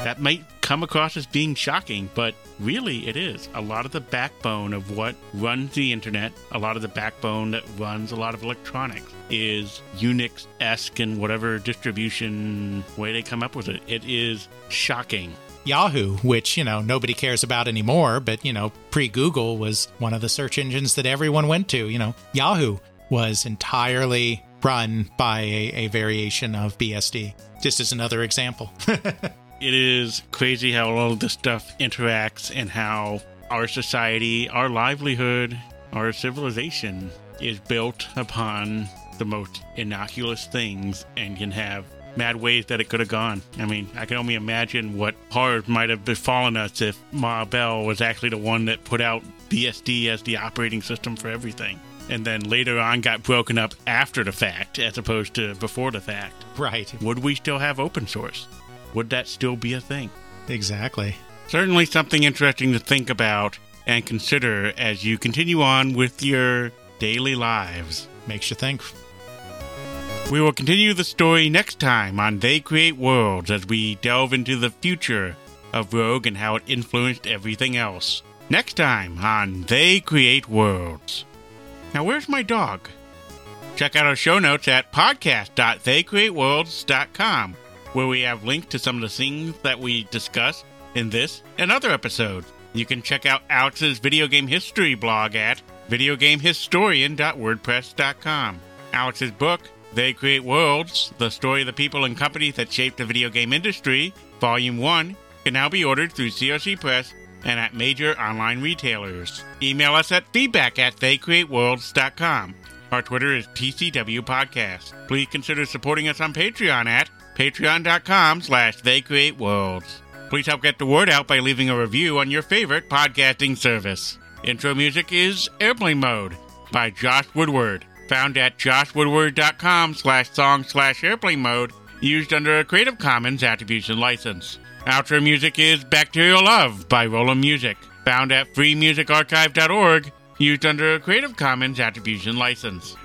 A: That might come across as being shocking, but really it is. A lot of the backbone of what runs the internet, a lot of the backbone that runs a lot of electronics is Unix esque and whatever distribution way they come up with it. It is shocking.
B: Yahoo, which, you know, nobody cares about anymore, but, you know, pre Google was one of the search engines that everyone went to. You know, Yahoo was entirely run by a, a variation of BSD, just as another example. (laughs)
A: it is crazy how all of this stuff interacts and how our society, our livelihood, our civilization is built upon the most innocuous things and can have mad ways that it could have gone. I mean, I can only imagine what horrors might have befallen us if Ma Bell was actually the one that put out BSD as the operating system for everything. And then later on got broken up after the fact as opposed to before the fact.
B: Right.
A: Would we still have open source? Would that still be a thing?
B: Exactly.
A: Certainly something interesting to think about and consider as you continue on with your daily lives.
B: Makes you think.
A: We will continue the story next time on They Create Worlds as we delve into the future of Rogue and how it influenced everything else. Next time on They Create Worlds. Now, where's my dog? Check out our show notes at podcast.theycreateworlds.com where we have links to some of the things that we discuss in this and other episodes. You can check out Alex's video game history blog at videogamehistorian.wordpress.com. Alex's book, They Create Worlds The Story of the People and Companies That Shaped the Video Game Industry, Volume 1, can now be ordered through CRC Press and at major online retailers. Email us at feedback at theycreateworlds.com. Our Twitter is TCW Podcast. Please consider supporting us on Patreon at patreon.com slash they create worlds. Please help get the word out by leaving a review on your favorite podcasting service. Intro music is Airplane Mode by Josh Woodward, found at joshwoodward.com slash song slash airplane mode, used under a Creative Commons Attribution License. Outro music is Bacterial Love by Roland Music, found at freemusicarchive.org, used under a Creative Commons Attribution License.